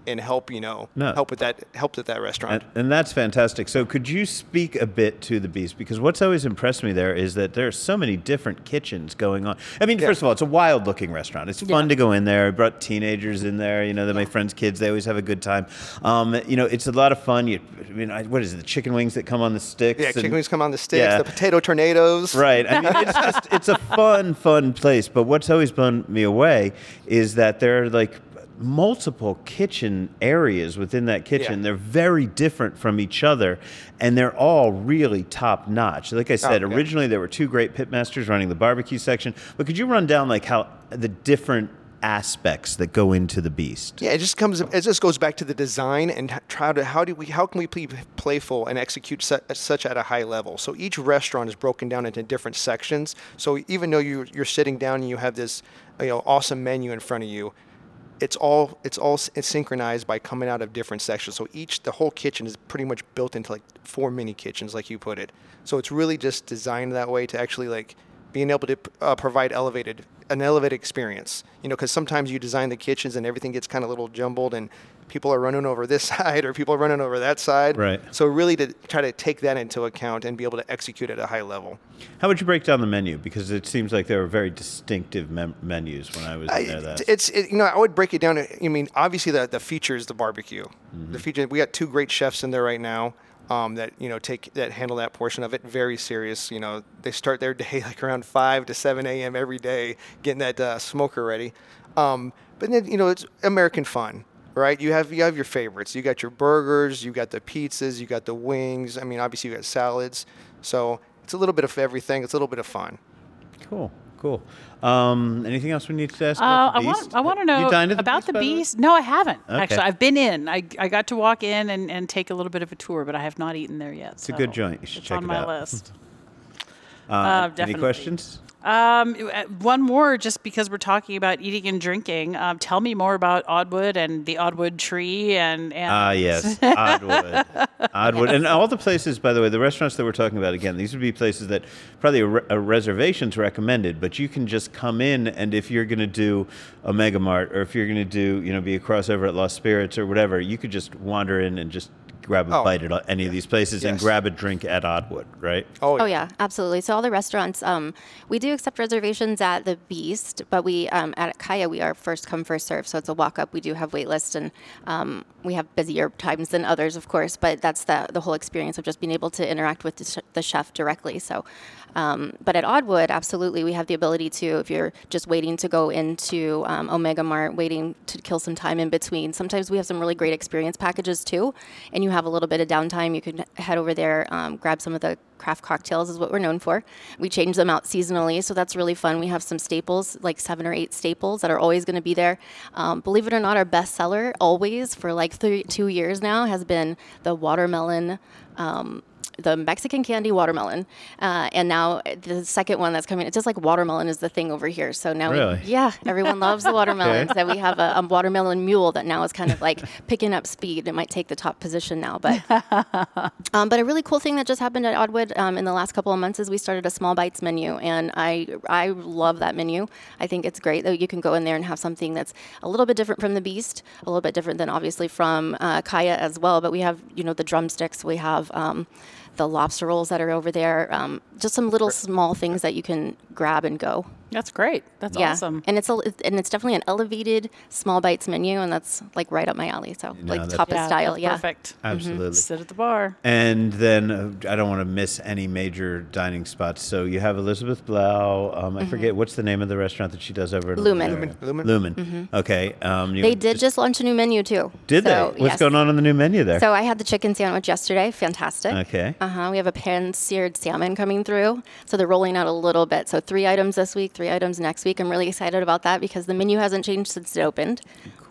and help you know No. help with that help with that restaurant. And, and that's fantastic. So, could you speak a bit to the Beast? Because what's always impressed me there is that there are so many different kitchens going on. I mean, Yeah. first of all, it's a wild looking restaurant. It's fun Yeah. to go in there. I brought teenagers in there. You know, they're my friends' kids. They always have a good time. Um, you know, it's a lot of fun. You, I mean, I, what is it? The chicken wings that come on the sticks. yeah, and- chicken wings come on the sticks, Yeah. the potato tornadoes. Right. I mean, it's just it's a fun, fun place. But what's always blown me away is that there are like multiple kitchen areas within that kitchen. Yeah. They're very different from each other, and they're all really top notch. Like I said, Oh, originally there were two great pitmasters running the barbecue section. But could you run down like how the different aspects that go into the beast? Yeah, it just comes. It just goes back to the design and try to how do we how can we be playful and execute su- such at a high level. So each restaurant is broken down into different sections. So even though you you're sitting down and you have this you know awesome menu in front of you, it's all it's all synchronized by coming out of different sections. So each the whole kitchen is pretty much built into like four mini kitchens, like you put it. So it's really just designed that way to actually like being able to uh, provide elevated an elevated experience. You know, because sometimes you design the kitchens and everything gets kind of little jumbled and people are running over this side or people are running over that side. Right. So really to try to take that into account and be able to execute at a high level. How would you break down the menu? Because it seems like there were very distinctive mem- menus when I was in there. I- That's- it's it, you know I would break it down. I mean, obviously the the feature is the barbecue. The feature we got two great chefs in there right now. Um, that you know take that handle that portion of it very serious. You know they start their day like around five to seven a.m. every day getting that uh, smoker ready. Um, but then you know it's American fun, right? You have you have your favorites. You got your burgers, you got the pizzas, you got the wings. I mean, obviously you got salads. So it's a little bit of everything. It's a little bit of fun. Cool, cool. Um, anything else we need to ask Uh, about I the want Beast? I want to You know dined at about the by way? beast. No, I haven't Okay. actually. I've been in. I, I got to walk in and, and take a little bit of a tour, but I have not eaten there yet. It's a good joint. You should it's check on it my out. list. Uh, Uh, any questions? Um, uh, one more, just because we're talking about eating and drinking. Um, tell me more about Oddwood and the Oddwood tree and and Ah, yes, Oddwood, Oddwood, and all the places. By the way, the restaurants that we're talking about again, these would be places that probably a, re- a reservation's recommended, but you can just come in, and if you're going to do Omega Mart or if you're going to do, you know, be a crossover at Lost Spirits or whatever, you could just wander in and just grab a Oh, bite at any of these places and grab a drink at Oddwood, right? Oh yeah, absolutely. So all the restaurants, um, we do accept reservations at the Beast, but we um, at Kaia we are first come first serve. So it's a walk up. We do have wait lists, and um, we have busier times than others, of course. But that's the the whole experience of just being able to interact with the, sh- the chef directly. So, um, but at Oddwood, absolutely, we have the ability to if you're just waiting to go into um, Omega Mart, waiting to kill some time in between. Sometimes we have some really great experience packages too, and you have a little bit of downtime. You can head over there, um, grab some of the craft cocktails is what we're known for. We change them out seasonally, so that's really fun. We have some staples, like seven or eight staples that are always going to be there. Um, believe it or not, our best seller always for like three, two years now has been the watermelon. Um, the Mexican candy watermelon, uh, and now the second one that's coming. It's just like watermelon is the thing over here. So now, Really? we, yeah, everyone loves the watermelon. Okay. So we have a, a watermelon mule that now is kind of like picking up speed. It might take the top position now, but um, but a really cool thing that just happened at Oddwood um, in the last couple of months is we started a small bites menu, and I I love that menu. I think it's great that you can go in there and have something that's a little bit different from the Beast, a little bit different than obviously from uh, Kaia as well. But we have you know the drumsticks, we have. Um, the lobster rolls that are over there, um, just some little small things that you can grab and go. That's great. That's yeah, awesome. and it's a, and it's definitely an elevated small bites menu, and that's like right up my alley. So know, like that's- tapas yeah, style, yeah. Perfect. Absolutely. Sit at the bar. And then uh, I don't want to miss any major dining spots. So you have Elizabeth Blau. Um, I forget what's the name of the restaurant that she does over at Mm-hmm. Lumin. Lumin. Lumin. Lumin. Okay. Um, you They did just launch a new menu too. Did So, they? What's yes. going on in the new menu there? So I had the chicken sandwich yesterday. Fantastic. Okay. Uh huh. We have a pan seared salmon coming through. So they're rolling out a little bit. So three items this week, three items next week. I'm really excited about that because the menu hasn't changed since it opened.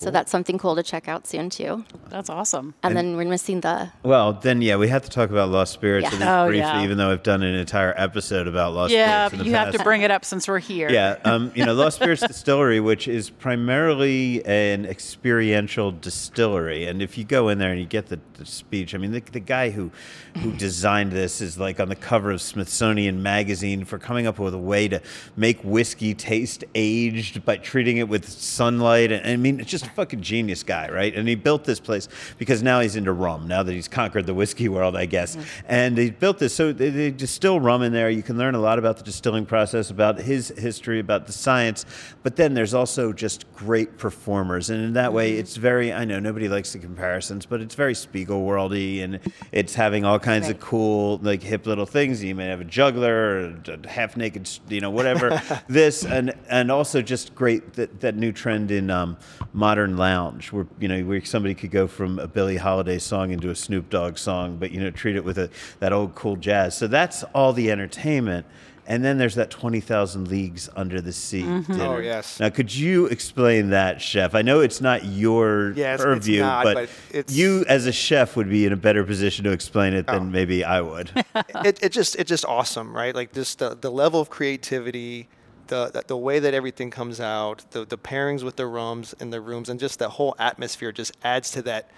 So that's something cool to check out soon too. That's awesome. And, then we're missing the Well, then yeah, we have to talk about Lost Spirits Yeah. at least Oh, briefly, yeah. even though I've done an entire episode about Lost Yeah, Spirits. in but the you have to bring it up since we're here. Yeah, um, you know, Lost Spirits Distillery, which is primarily an experiential distillery, and if you go in there and you get the, the speech, I mean, the, the guy who who designed this is like on the cover of Smithsonian Magazine for coming up with a way to make whiskey taste aged by treating it with sunlight. And I mean, it's just a fucking genius guy, right? And he built this place because now he's into rum. Now that he's conquered the whiskey world, I guess, and he built this. So they, they distill rum in there. You can learn a lot about the distilling process, about his history, about the science. But then there's also just great performers, and in that way, it's very. I know nobody likes the comparisons, but it's very Spiegel worldy, and it's having all kinds of cool, like hip little things. You may have a juggler, or a half naked, you know, whatever. this and and also just great that, that new trend in um, modern lounge, where you know where somebody could go from a Billie Holiday song into a Snoop Dogg song, but you know treat it with a that old cool jazz. So that's all the entertainment. And then there's that 20,000 Leagues Under the Sea mm-hmm. dinner. Oh, yes. Now, could you explain that, chef? I know it's not your Yes, it's purview, not, but, but it's- you as a chef would be in a better position to explain it than Oh. maybe I would. it, it just it's just awesome, right? Like just the, the level of creativity, the, the the way that everything comes out, the the pairings with the rums and the rooms, and just that whole atmosphere just adds to that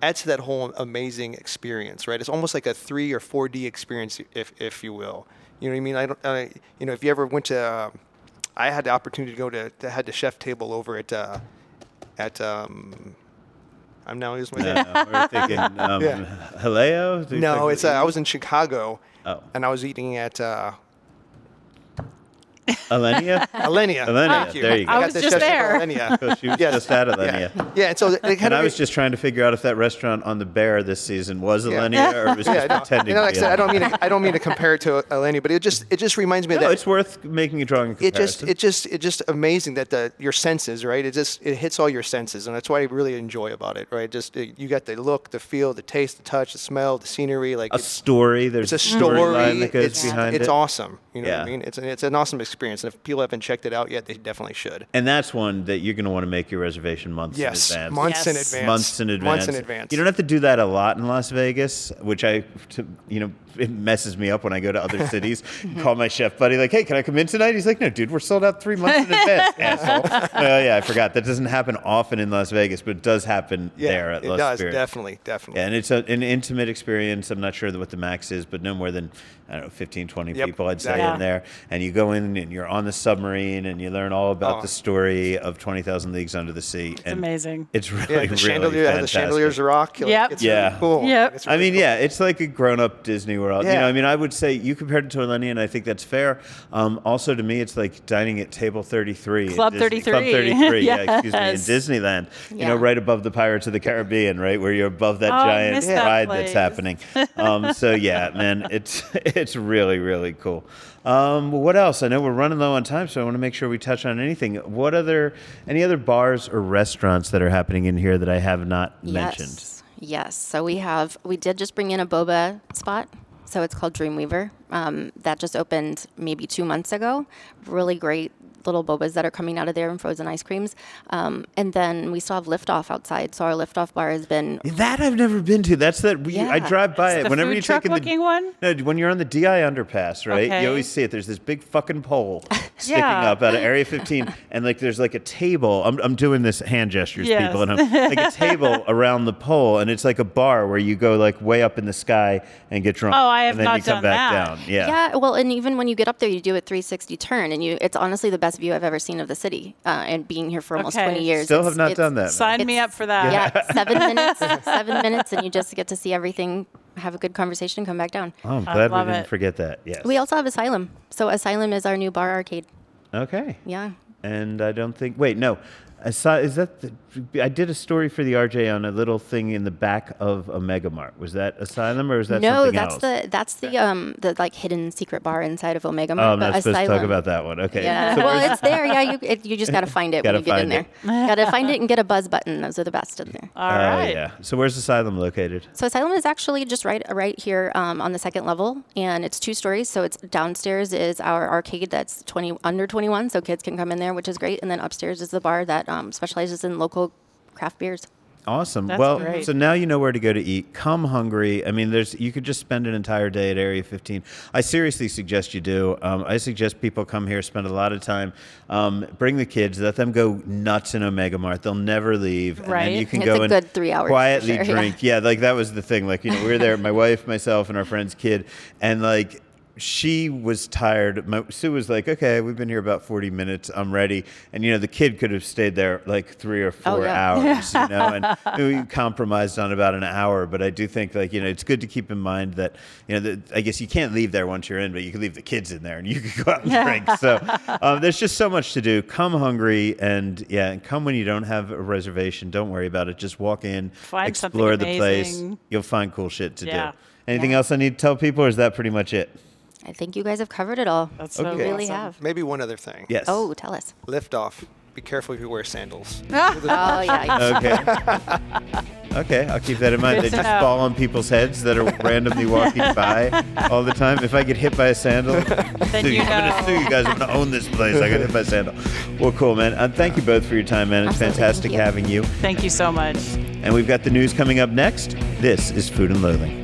adds to that whole amazing experience, right? It's almost like a three or four D experience, if if you will. You know what I mean? I don't, I, you know, if you ever went to, uh, I had the opportunity to go to, to had the chef table over at uh, at um, I'm now losing my name. Uh, we're thinking um, Yeah. Haleo? No, it's uh, I was in Chicago, Oh. and I was eating at uh, Alinea? Alinea. Alinea, Thank you. there you go. I got was the just chef there. Alinea. Because she was Yes. just out of Yeah. Alinea. yeah, and so it kind And of I was just trying to figure out if that restaurant on the Bear this season was Alinea or it was just yeah, no, pretending you know, like I be said, I don't mean to, I don't mean to compare it to Alinea, but it just it just reminds me No, that it's worth making a drawing it comparison. just it just it just amazing that the your senses right it just it hits all your senses and that's what I really enjoy about it right just it, you got the look the feel the taste the touch the smell the scenery like a it's, story. There's it's a storyline story that goes it's, behind it's it. awesome you know what I mean it's an, it's an awesome experience and if people haven't checked it out yet they definitely should And that's one that you're going to want to make your reservation months yes in advance. months in advance Months in advance. months in advance You don't have to do that a lot in Las Vegas, which I, to, you know, it messes me up when I go to other cities. Call my chef buddy, like, hey, can I come in tonight? He's like, no, dude, we're sold out three months in advance, asshole. Oh, yeah, I forgot. That doesn't happen often in Las Vegas, but it does happen yeah there at it Las It does Spirits. definitely definitely Yeah, and it's a, an intimate experience. I'm not sure what the max is, but no more than, I don't know, 15, 20 Yep, people, I'd say, exactly. in there. And you go in and you're you're on the submarine and you learn all about Oh. the story of Twenty Thousand Leagues Under the Sea. It's amazing. It's really, Yeah, the really chandelier, fantastic. the chandeliers rock. Like, Yep. It's Yeah. really cool. Yep. It's I mean, cool. yeah, it's like a grown-up Disney World. You Yeah. know, I mean, I would say you compared it to Orlandian, I think that's fair. Um, also, to me, it's like dining at table 33. Club 33. Club 33, yeah, excuse me, in Yes. Disneyland. You know, right above the Pirates of the Caribbean, right, where you're above that Oh, giant miss that ride that's happening. Um, so yeah, man, it's it's really really cool. Um, what else? I know we're running low on time, so I want to make sure we touch on anything. What other any other bars or restaurants that are happening in here that I have not mentioned? Yes. Yes. So we have we did just bring in a boba spot. So it's called Dreamweaver. Um, that just opened maybe two months ago. Really great little bobas that are coming out of there and frozen ice creams. Um, and then we still have Liftoff outside. So our Liftoff bar has been That I've never been to. That's that. We, I drive by It's it the whenever you're truck taking looking the one? No, when you're on the DI underpass, right? Okay. You always see it. There's this big fucking pole sticking Yeah. up out of Area 15, and like there's like a table. I'm, I'm doing this hand gestures, Yes. people, and I'm like a table around the pole, and it's like a bar where you go like way up in the sky and get drunk. Oh, I have and then not you come done back that. down. Yeah. Yeah, well, and even when you get up there, you do a 360 turn, and you it's honestly the best view I've ever seen of the city. Uh, and being here for almost Okay. 20 years, Still it's- have not it's- done that. Sign me up for that. Yeah, seven minutes, seven minutes, and you just get to see everything, have a good conversation, and come back down. Oh, I'm glad we love didn't it. forget that. Yes. We also have Asylum. So Asylum is our new bar arcade. okay. Yeah. and I don't think. Wait, no. I saw. Is that? The, I did a story for the RJ on a little thing in the back of Omega Mart. Was that Asylum or is that no, something that's else? the that's the um the like hidden secret bar inside of Omega oh, Mart. I'm not but supposed to talk about that one. Okay. Yeah, So well, it's there. Yeah, you it, you just got to find it Gotta when you get in find there. got to find it and get a buzz button. Those are the best in there. All Oh, right. yeah. So where's Asylum located? So Asylum is actually just right right here um, on the second level, and it's two stories. So it's downstairs is our arcade that's 20 under 21, so kids can come in there, which is great. And then upstairs is the bar that um, specializes in local craft beers. Awesome. That's well, great. so now you know where to go to eat. Come hungry. I mean, there's you could just spend an entire day at Area 15. I seriously suggest you do. Um, I suggest people come here, spend a lot of time, um, bring the kids, let them go nuts in Omega Mart. They'll never leave. And Right. then you can It's go a and good three hours for quietly sure, yeah. drink. Yeah. like that was the thing. Like you know, we were there, my wife, myself, and our friend's kid, and like. She was tired. My, Sue was like, "Okay, we've been here about forty minutes. I'm ready." And you know, the kid could have stayed there like three or four Oh, yeah. hours. You know, and we compromised on about an hour. But I do think like you know, it's good to keep in mind that you know, that I guess you can't leave there once you're in, but you can leave the kids in there and you can go out and drink. So um, there's just so much to do. Come hungry and yeah, and come when you don't have a reservation. Don't worry about it. Just walk in, Find explore the place. You'll find cool shit to Yeah. do. Anything Yeah. else I need to tell people, or is that pretty much it? I think you guys have covered it all. That's so Okay. you really awesome. have. Maybe one other thing. Yes. Oh, tell us. Lift off. Be careful if you wear sandals. Oh yeah. Okay. okay, I'll keep that in mind. Good They just know. fall on people's heads that are randomly walking by all the time. If I get hit by a sandal, Then sue you I'm gonna sue you guys. I'm gonna own this place. I got hit by a sandal. Well, cool, man. Uh, thank you both for your time, man. It's Absolutely. fantastic you. having you. Thank you so much. And we've got the news coming up next. This is Food and Loathing.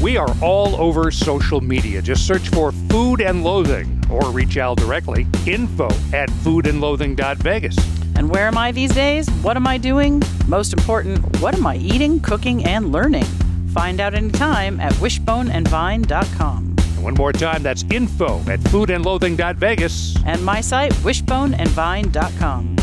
We are all over social media. Just search for Food and Loathing or reach Al directly. Info at foodandloathing.vegas. And where am I these days? What am I doing? Most important, what am I eating, cooking, and learning? Find out anytime at wishboneandvine.com. And one more time, that's info at foodandloathing.vegas. And my site, wishboneandvine.com.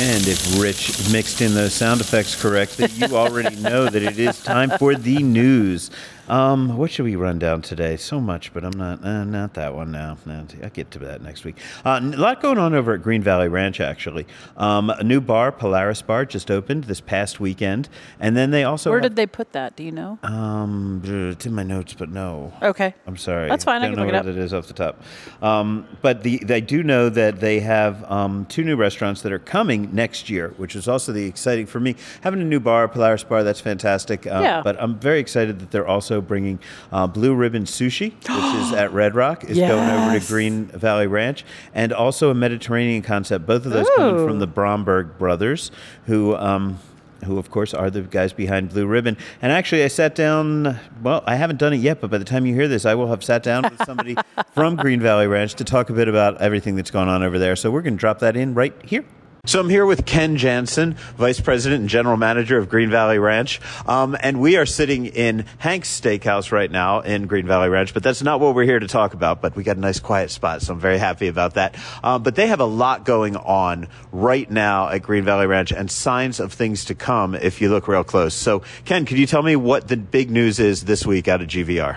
And if Rich mixed in those sound effects correctly, you already know that it is time for the news. Um, what should we run down today? So much, but I'm not uh, not that one now. No, I'll get to that next week. Uh, a lot going on over at Green Valley Ranch, actually. Um, a new bar, Polaris Bar, just opened this past weekend, and then they also Where have- did they put that? Do you know? um, it's in my notes, but no. Okay. I'm sorry. That's fine, I Don't can know look it what up. it is off the top. Um, but the, they do know that they have um, two new restaurants that are coming next year, which is also the exciting for me. Having a new bar, Polaris Bar, that's fantastic. Um, Yeah. But I'm very excited that they're also bringing uh, Blue Ribbon Sushi, which is at Red Rock, is going over to Green Valley Ranch, and also a Mediterranean concept. Both of those coming from the Bromberg brothers, who. Um, who, of course, are the guys behind Blue Ribbon. And actually, I sat down. Well, I haven't done it yet, but by the time you hear this, I will have sat down with somebody from Green Valley Ranch to talk a bit about everything that's going on over there. So we're going to drop that in right here. So I'm here with Ken Jansen, Vice President and General Manager of Green Valley Ranch. Um, and we are sitting in Hank's Steakhouse right now in Green Valley Ranch, but that's not what we're here to talk about. But we got a nice quiet spot, so I'm very happy about that. Um, but they have a lot going on right now at Green Valley Ranch and signs of things to come if you look real close. So, Ken, could you tell me what the big news is this week out of GVR?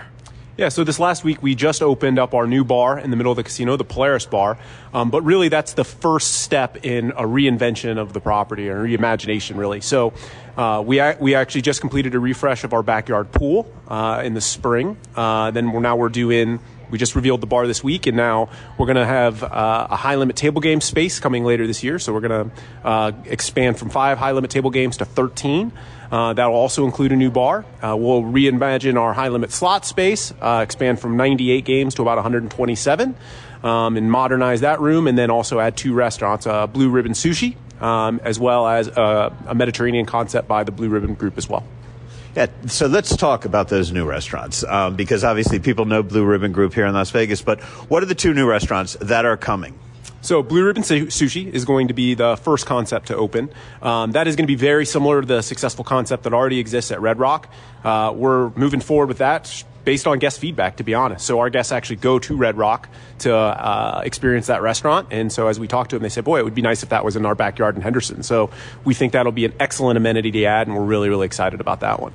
Yeah, so this last week we just opened up our new bar in the middle of the casino, the Polaris Bar. Um, but really, that's the first step in a reinvention of the property or reimagination, really. So uh, we we actually just completed a refresh of our backyard pool uh, in the spring. Uh, then we're now we're doing. We just revealed the bar this week, and now we're going to have uh, a high limit table game space coming later this year. So we're going to uh, expand from five high limit table games to 13. Uh, that will also include a new bar. Uh, we'll reimagine our high limit slot space, uh, expand from 98 games to about 127, um, and modernize that room, and then also add two restaurants uh, Blue Ribbon Sushi, um, as well as uh, a Mediterranean concept by the Blue Ribbon Group as well. Yeah, so let's talk about those new restaurants um, because obviously people know Blue Ribbon Group here in Las Vegas, but what are the two new restaurants that are coming? So Blue Ribbon Sushi is going to be the first concept to open. Um, that is going to be very similar to the successful concept that already exists at Red Rock. Uh, we're moving forward with that based on guest feedback, to be honest. So our guests actually go to Red Rock to uh, experience that restaurant. And so as we talked to them, they said, boy, it would be nice if that was in our backyard in Henderson. So we think that'll be an excellent amenity to add, and we're really, really excited about that one.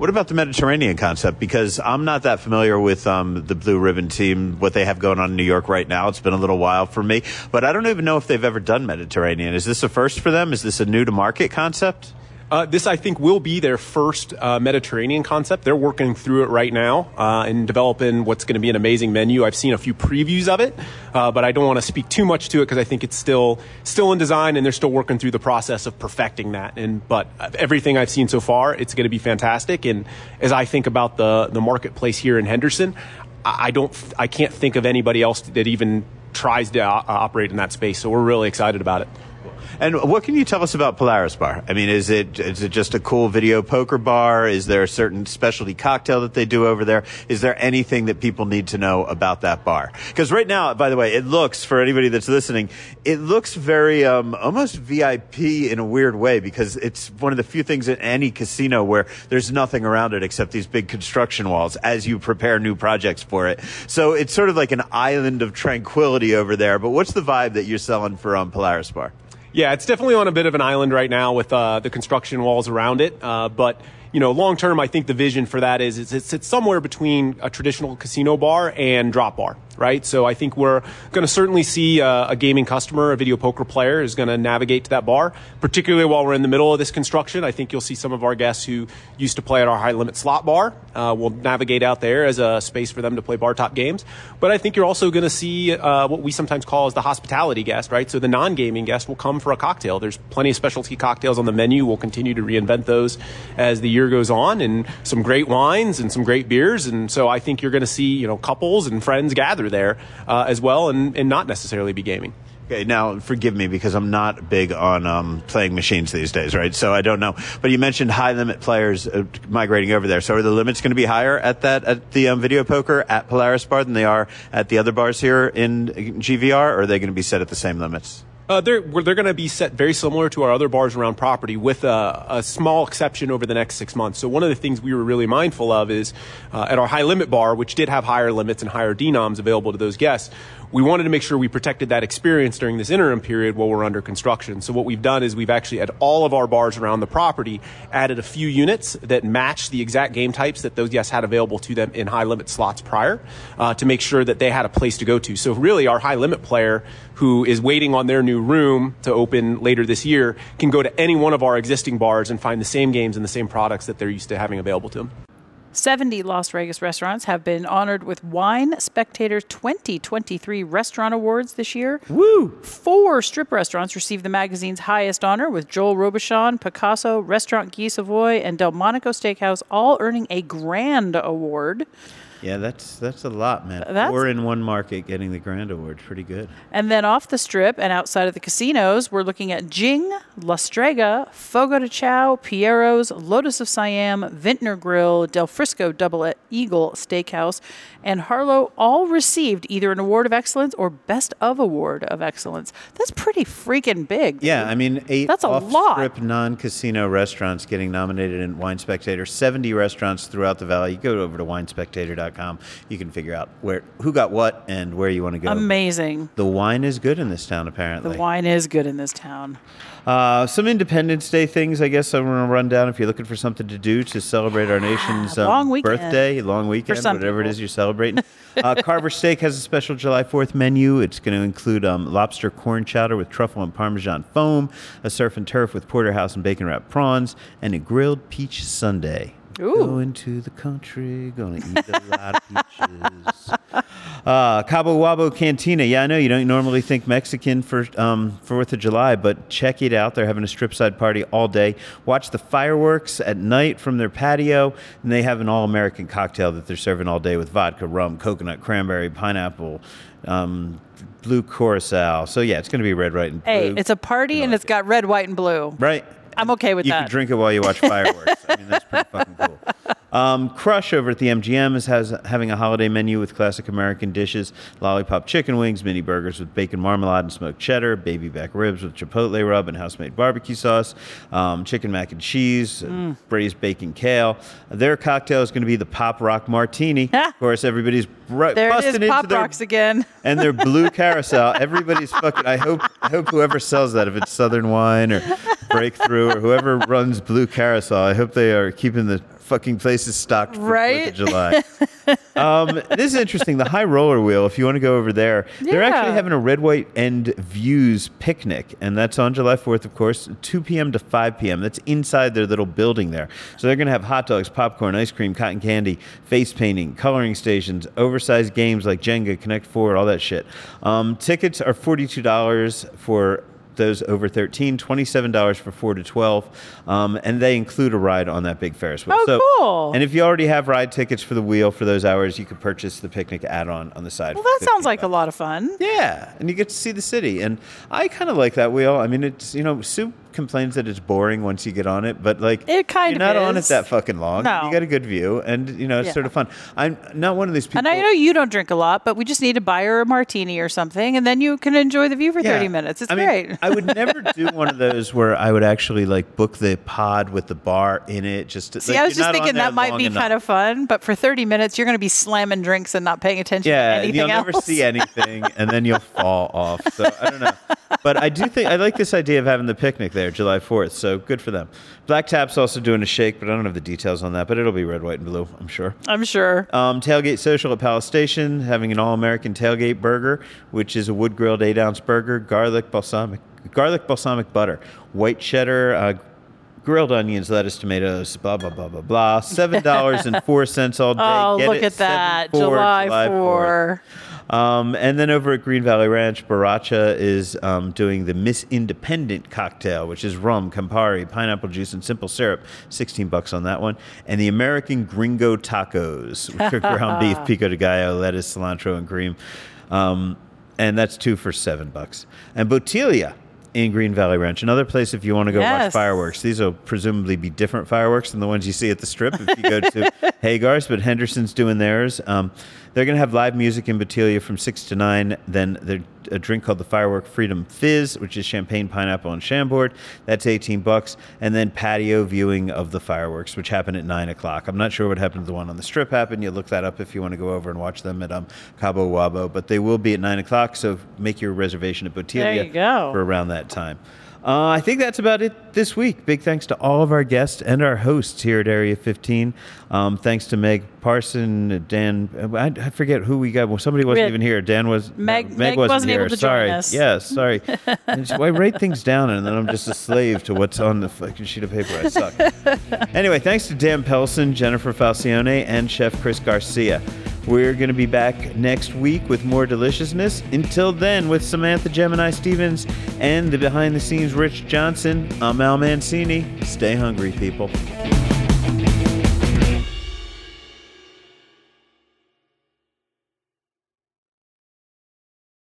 What about the Mediterranean concept? Because I'm not that familiar with um, the Blue Ribbon team, what they have going on in New York right now. It's been a little while for me, but I don't even know if they've ever done Mediterranean. Is this a first for them? Is this a new to market concept? Uh, this, I think, will be their first uh, Mediterranean concept. They're working through it right now uh, and developing what's going to be an amazing menu. I've seen a few previews of it, uh, but I don't want to speak too much to it because I think it's still still in design and they're still working through the process of perfecting that. And but everything I've seen so far, it's going to be fantastic. And as I think about the the marketplace here in Henderson, I I don't, I can't think of anybody else that even tries to uh, operate in that space. So we're really excited about it. And what can you tell us about Polaris Bar? I mean, is it is it just a cool video poker bar? Is there a certain specialty cocktail that they do over there? Is there anything that people need to know about that bar? Because right now, by the way, it looks for anybody that's listening, it looks very um, almost VIP in a weird way because it's one of the few things in any casino where there's nothing around it except these big construction walls as you prepare new projects for it. So it's sort of like an island of tranquility over there. But what's the vibe that you're selling for um, Polaris Bar? Yeah, it's definitely on a bit of an island right now with uh, the construction walls around it. Uh, but you know, long term, I think the vision for that is it's, it's, it's somewhere between a traditional casino bar and drop bar, right? So I think we're going to certainly see uh, a gaming customer, a video poker player, is going to navigate to that bar, particularly while we're in the middle of this construction. I think you'll see some of our guests who used to play at our high limit slot bar uh, will navigate out there as a space for them to play bar top games. But I think you're also going to see uh, what we sometimes call as the hospitality guest, right? So the non gaming guest will come for a cocktail. There's plenty of specialty cocktails on the menu. We'll continue to reinvent those as the year goes on, and some great wines and some great beers. And so I think you're going to see you know couples and friends gather there uh, as well, and, and not necessarily be gaming. Okay, now forgive me because I'm not big on um, playing machines these days, right? So I don't know. But you mentioned high limit players uh, migrating over there. So are the limits going to be higher at that at the um, video poker at Polaris Bar than they are at the other bars here in GVR, or are they going to be set at the same limits? Uh, they're they're going to be set very similar to our other bars around property, with a, a small exception over the next six months. So one of the things we were really mindful of is uh, at our high limit bar, which did have higher limits and higher denoms available to those guests. We wanted to make sure we protected that experience during this interim period while we're under construction. So what we've done is we've actually at all of our bars around the property added a few units that match the exact game types that those guests had available to them in high limit slots prior uh, to make sure that they had a place to go to. So really, our high limit player who is waiting on their new room to open later this year can go to any one of our existing bars and find the same games and the same products that they're used to having available to them. 70 Las Vegas restaurants have been honored with Wine Spectator 2023 Restaurant Awards this year. Woo! Four strip restaurants received the magazine's highest honor, with Joel Robuchon, Picasso, Restaurant Guy Savoy, and Delmonico Steakhouse all earning a Grand Award. Yeah, that's that's a lot, man. That's- Four in one market getting the grand award. Pretty good. And then off the strip and outside of the casinos, we're looking at Jing, La Strega, Fogo de Chao, Piero's, Lotus of Siam, Vintner Grill, Del Frisco Double Eagle Steakhouse, and Harlo all received either an Award of Excellence or Best of Award of Excellence. That's pretty freaking big. Yeah, I mean, eight That's a lot. off-strip non-casino restaurants getting nominated in Wine Spectator. Seventy restaurants throughout the valley. You go over to winespectator.com. You can figure out where who got what and where you want to go. Amazing. The wine is good in this town, apparently. The wine is good in this town. Uh, some Independence Day things, I guess I'm going to run down if you're looking for something to do to celebrate our nation's um, Long weekend. birthday, long weekend, whatever it people. is you're celebrating. uh, Carver Steak has a special July 4th menu. It's going to include um, lobster corn chowder with truffle and parmesan foam, a surf and turf with porterhouse and bacon wrapped prawns, and a grilled peach sundae. Ooh. Going to the country, gonna eat a lot of peaches. Uh, Cabo Wabo Cantina. Yeah, I know you don't normally think Mexican for um, Fourth of July, but check it out. They're having a strip side party all day. Watch the fireworks at night from their patio, and they have an all-American cocktail that they're serving all day with vodka, rum, coconut, cranberry, pineapple, um, blue curacao. So yeah, it's going to be red, white, and blue. Hey, it's a party and it's got red, white, and blue. right. I'm okay with you that. You can drink it while you watch fireworks. I mean, that's pretty fucking cool. Um, Crush over at the MGM is has having a holiday menu with classic American dishes: lollipop chicken wings, mini burgers with bacon marmalade and smoked cheddar, baby back ribs with chipotle rub and house-made barbecue sauce, um, chicken mac and cheese, Mm. braised bacon kale. Their cocktail is going to be the Pop Rock Martini. of course, everybody's br- There it busting is, into Pop their Rocks again. and their blue carousel. Everybody's fucking. I hope. I hope whoever sells that, if it's Southern Wine or Breakthru or whoever runs Blue Carousel, I hope they are keeping the fucking places stocked for Right? Fourth of July. um, this is interesting. The High Roller Wheel. If you want to go over there, they're actually having a red, white, and views picnic, and that's on July 4th, of course, 2 p.m. to 5 p.m. That's inside their little building there. So they're going to have hot dogs, popcorn, ice cream, cotton candy, face painting, coloring stations, oversized games like Jenga, Connect Four, all that shit. Um, tickets are $42 for those over 13 $27 for 4 to 12 um, and they include a ride on that big ferris wheel Oh, cool. and if you already have ride tickets for the wheel for those hours you could purchase the picnic add-on on the side Well, that sounds 15 like a lot of fun. yeah, and you get to see the city, and I kind of like that wheel. I mean, it's you know, Soup complains that it's boring once you get on it, but like It kind you're of not on it is. that fucking long. No. You got a good view, and you know, it's Yeah. sort of fun. I'm not one of these people. And I know you don't drink a lot, but we just need to buy her a martini or something, and then you can enjoy the view for Yeah. 30 minutes. It's I mean, great. I would never do one of those where I would actually like book the pod with the bar in it. Just to, See, like, I was just thinking that might be enough. kind of fun, but for 30 minutes, you're going to be slamming drinks and not paying attention Yeah, to anything you'll else. never see anything, and then you'll fall off. So I don't know, but I do think I like this idea of having the picnic there, July Fourth. So good for them. Black Tap's also doing a shake, but I don't have the details on that. But it'll be red, white, and blue, I'm sure. I'm sure. Um, tailgate Social at Palace Station having an all-American tailgate burger, which is a wood-grilled eight-ounce burger, garlic balsamic, garlic balsamic butter, white cheddar. Uh, Grilled onions, lettuce, tomatoes, blah blah blah blah blah. Seven dollars and four cents all day. Oh, Get look it? at that. 7-4, July 4th. 4. Um, and then over at Green Valley Ranch, Borracha is um, doing the Miss Independent cocktail, which is rum, Campari, pineapple juice, and simple syrup. 16 bucks on that one. And the American Gringo Tacos, which are ground beef, pico de gallo, lettuce, cilantro, and cream. Um, and that's two for seven bucks. And Bottiglia in Green Valley Ranch, another place if you want to go watch fireworks. These will presumably be different fireworks than the ones you see at the strip if you go to Hagar's, but Henderson's doing theirs. Um, They're going to have live music in Bottiglia from 6 to 9. Then there's a drink called the Firework Freedom Fizz, which is champagne, pineapple, and Chambord. That's 18 bucks. And then patio viewing of the fireworks, which happen at 9 o'clock. I'm not sure what happened to the one on the strip happened. You look that up if you want to go over and watch them at um, Cabo Wabo. But they will be at 9 o'clock, so make your reservation at Bottiglia There you go. for around that time. Uh, I think that's about it this week. Big thanks to all of our guests and our hosts here at Area 15. Um, thanks to Meg Parson, Dan. I, I forget who we got. Well, somebody wasn't even here. Dan was. Meg- no, Meg wasn't able to join sorry. us. Yes, sorry. I write things down and then I'm just a slave to what's on the fucking sheet of paper. I suck. anyway, thanks to Dan Pelson, Jennifer Falcione, and Chef Chris Garcia. We're going to be back next week with more deliciousness. Until then, with Samantha Gemini Stevens and the behind the scenes Rich Johnson, I'm Al Mancini. Stay hungry, people.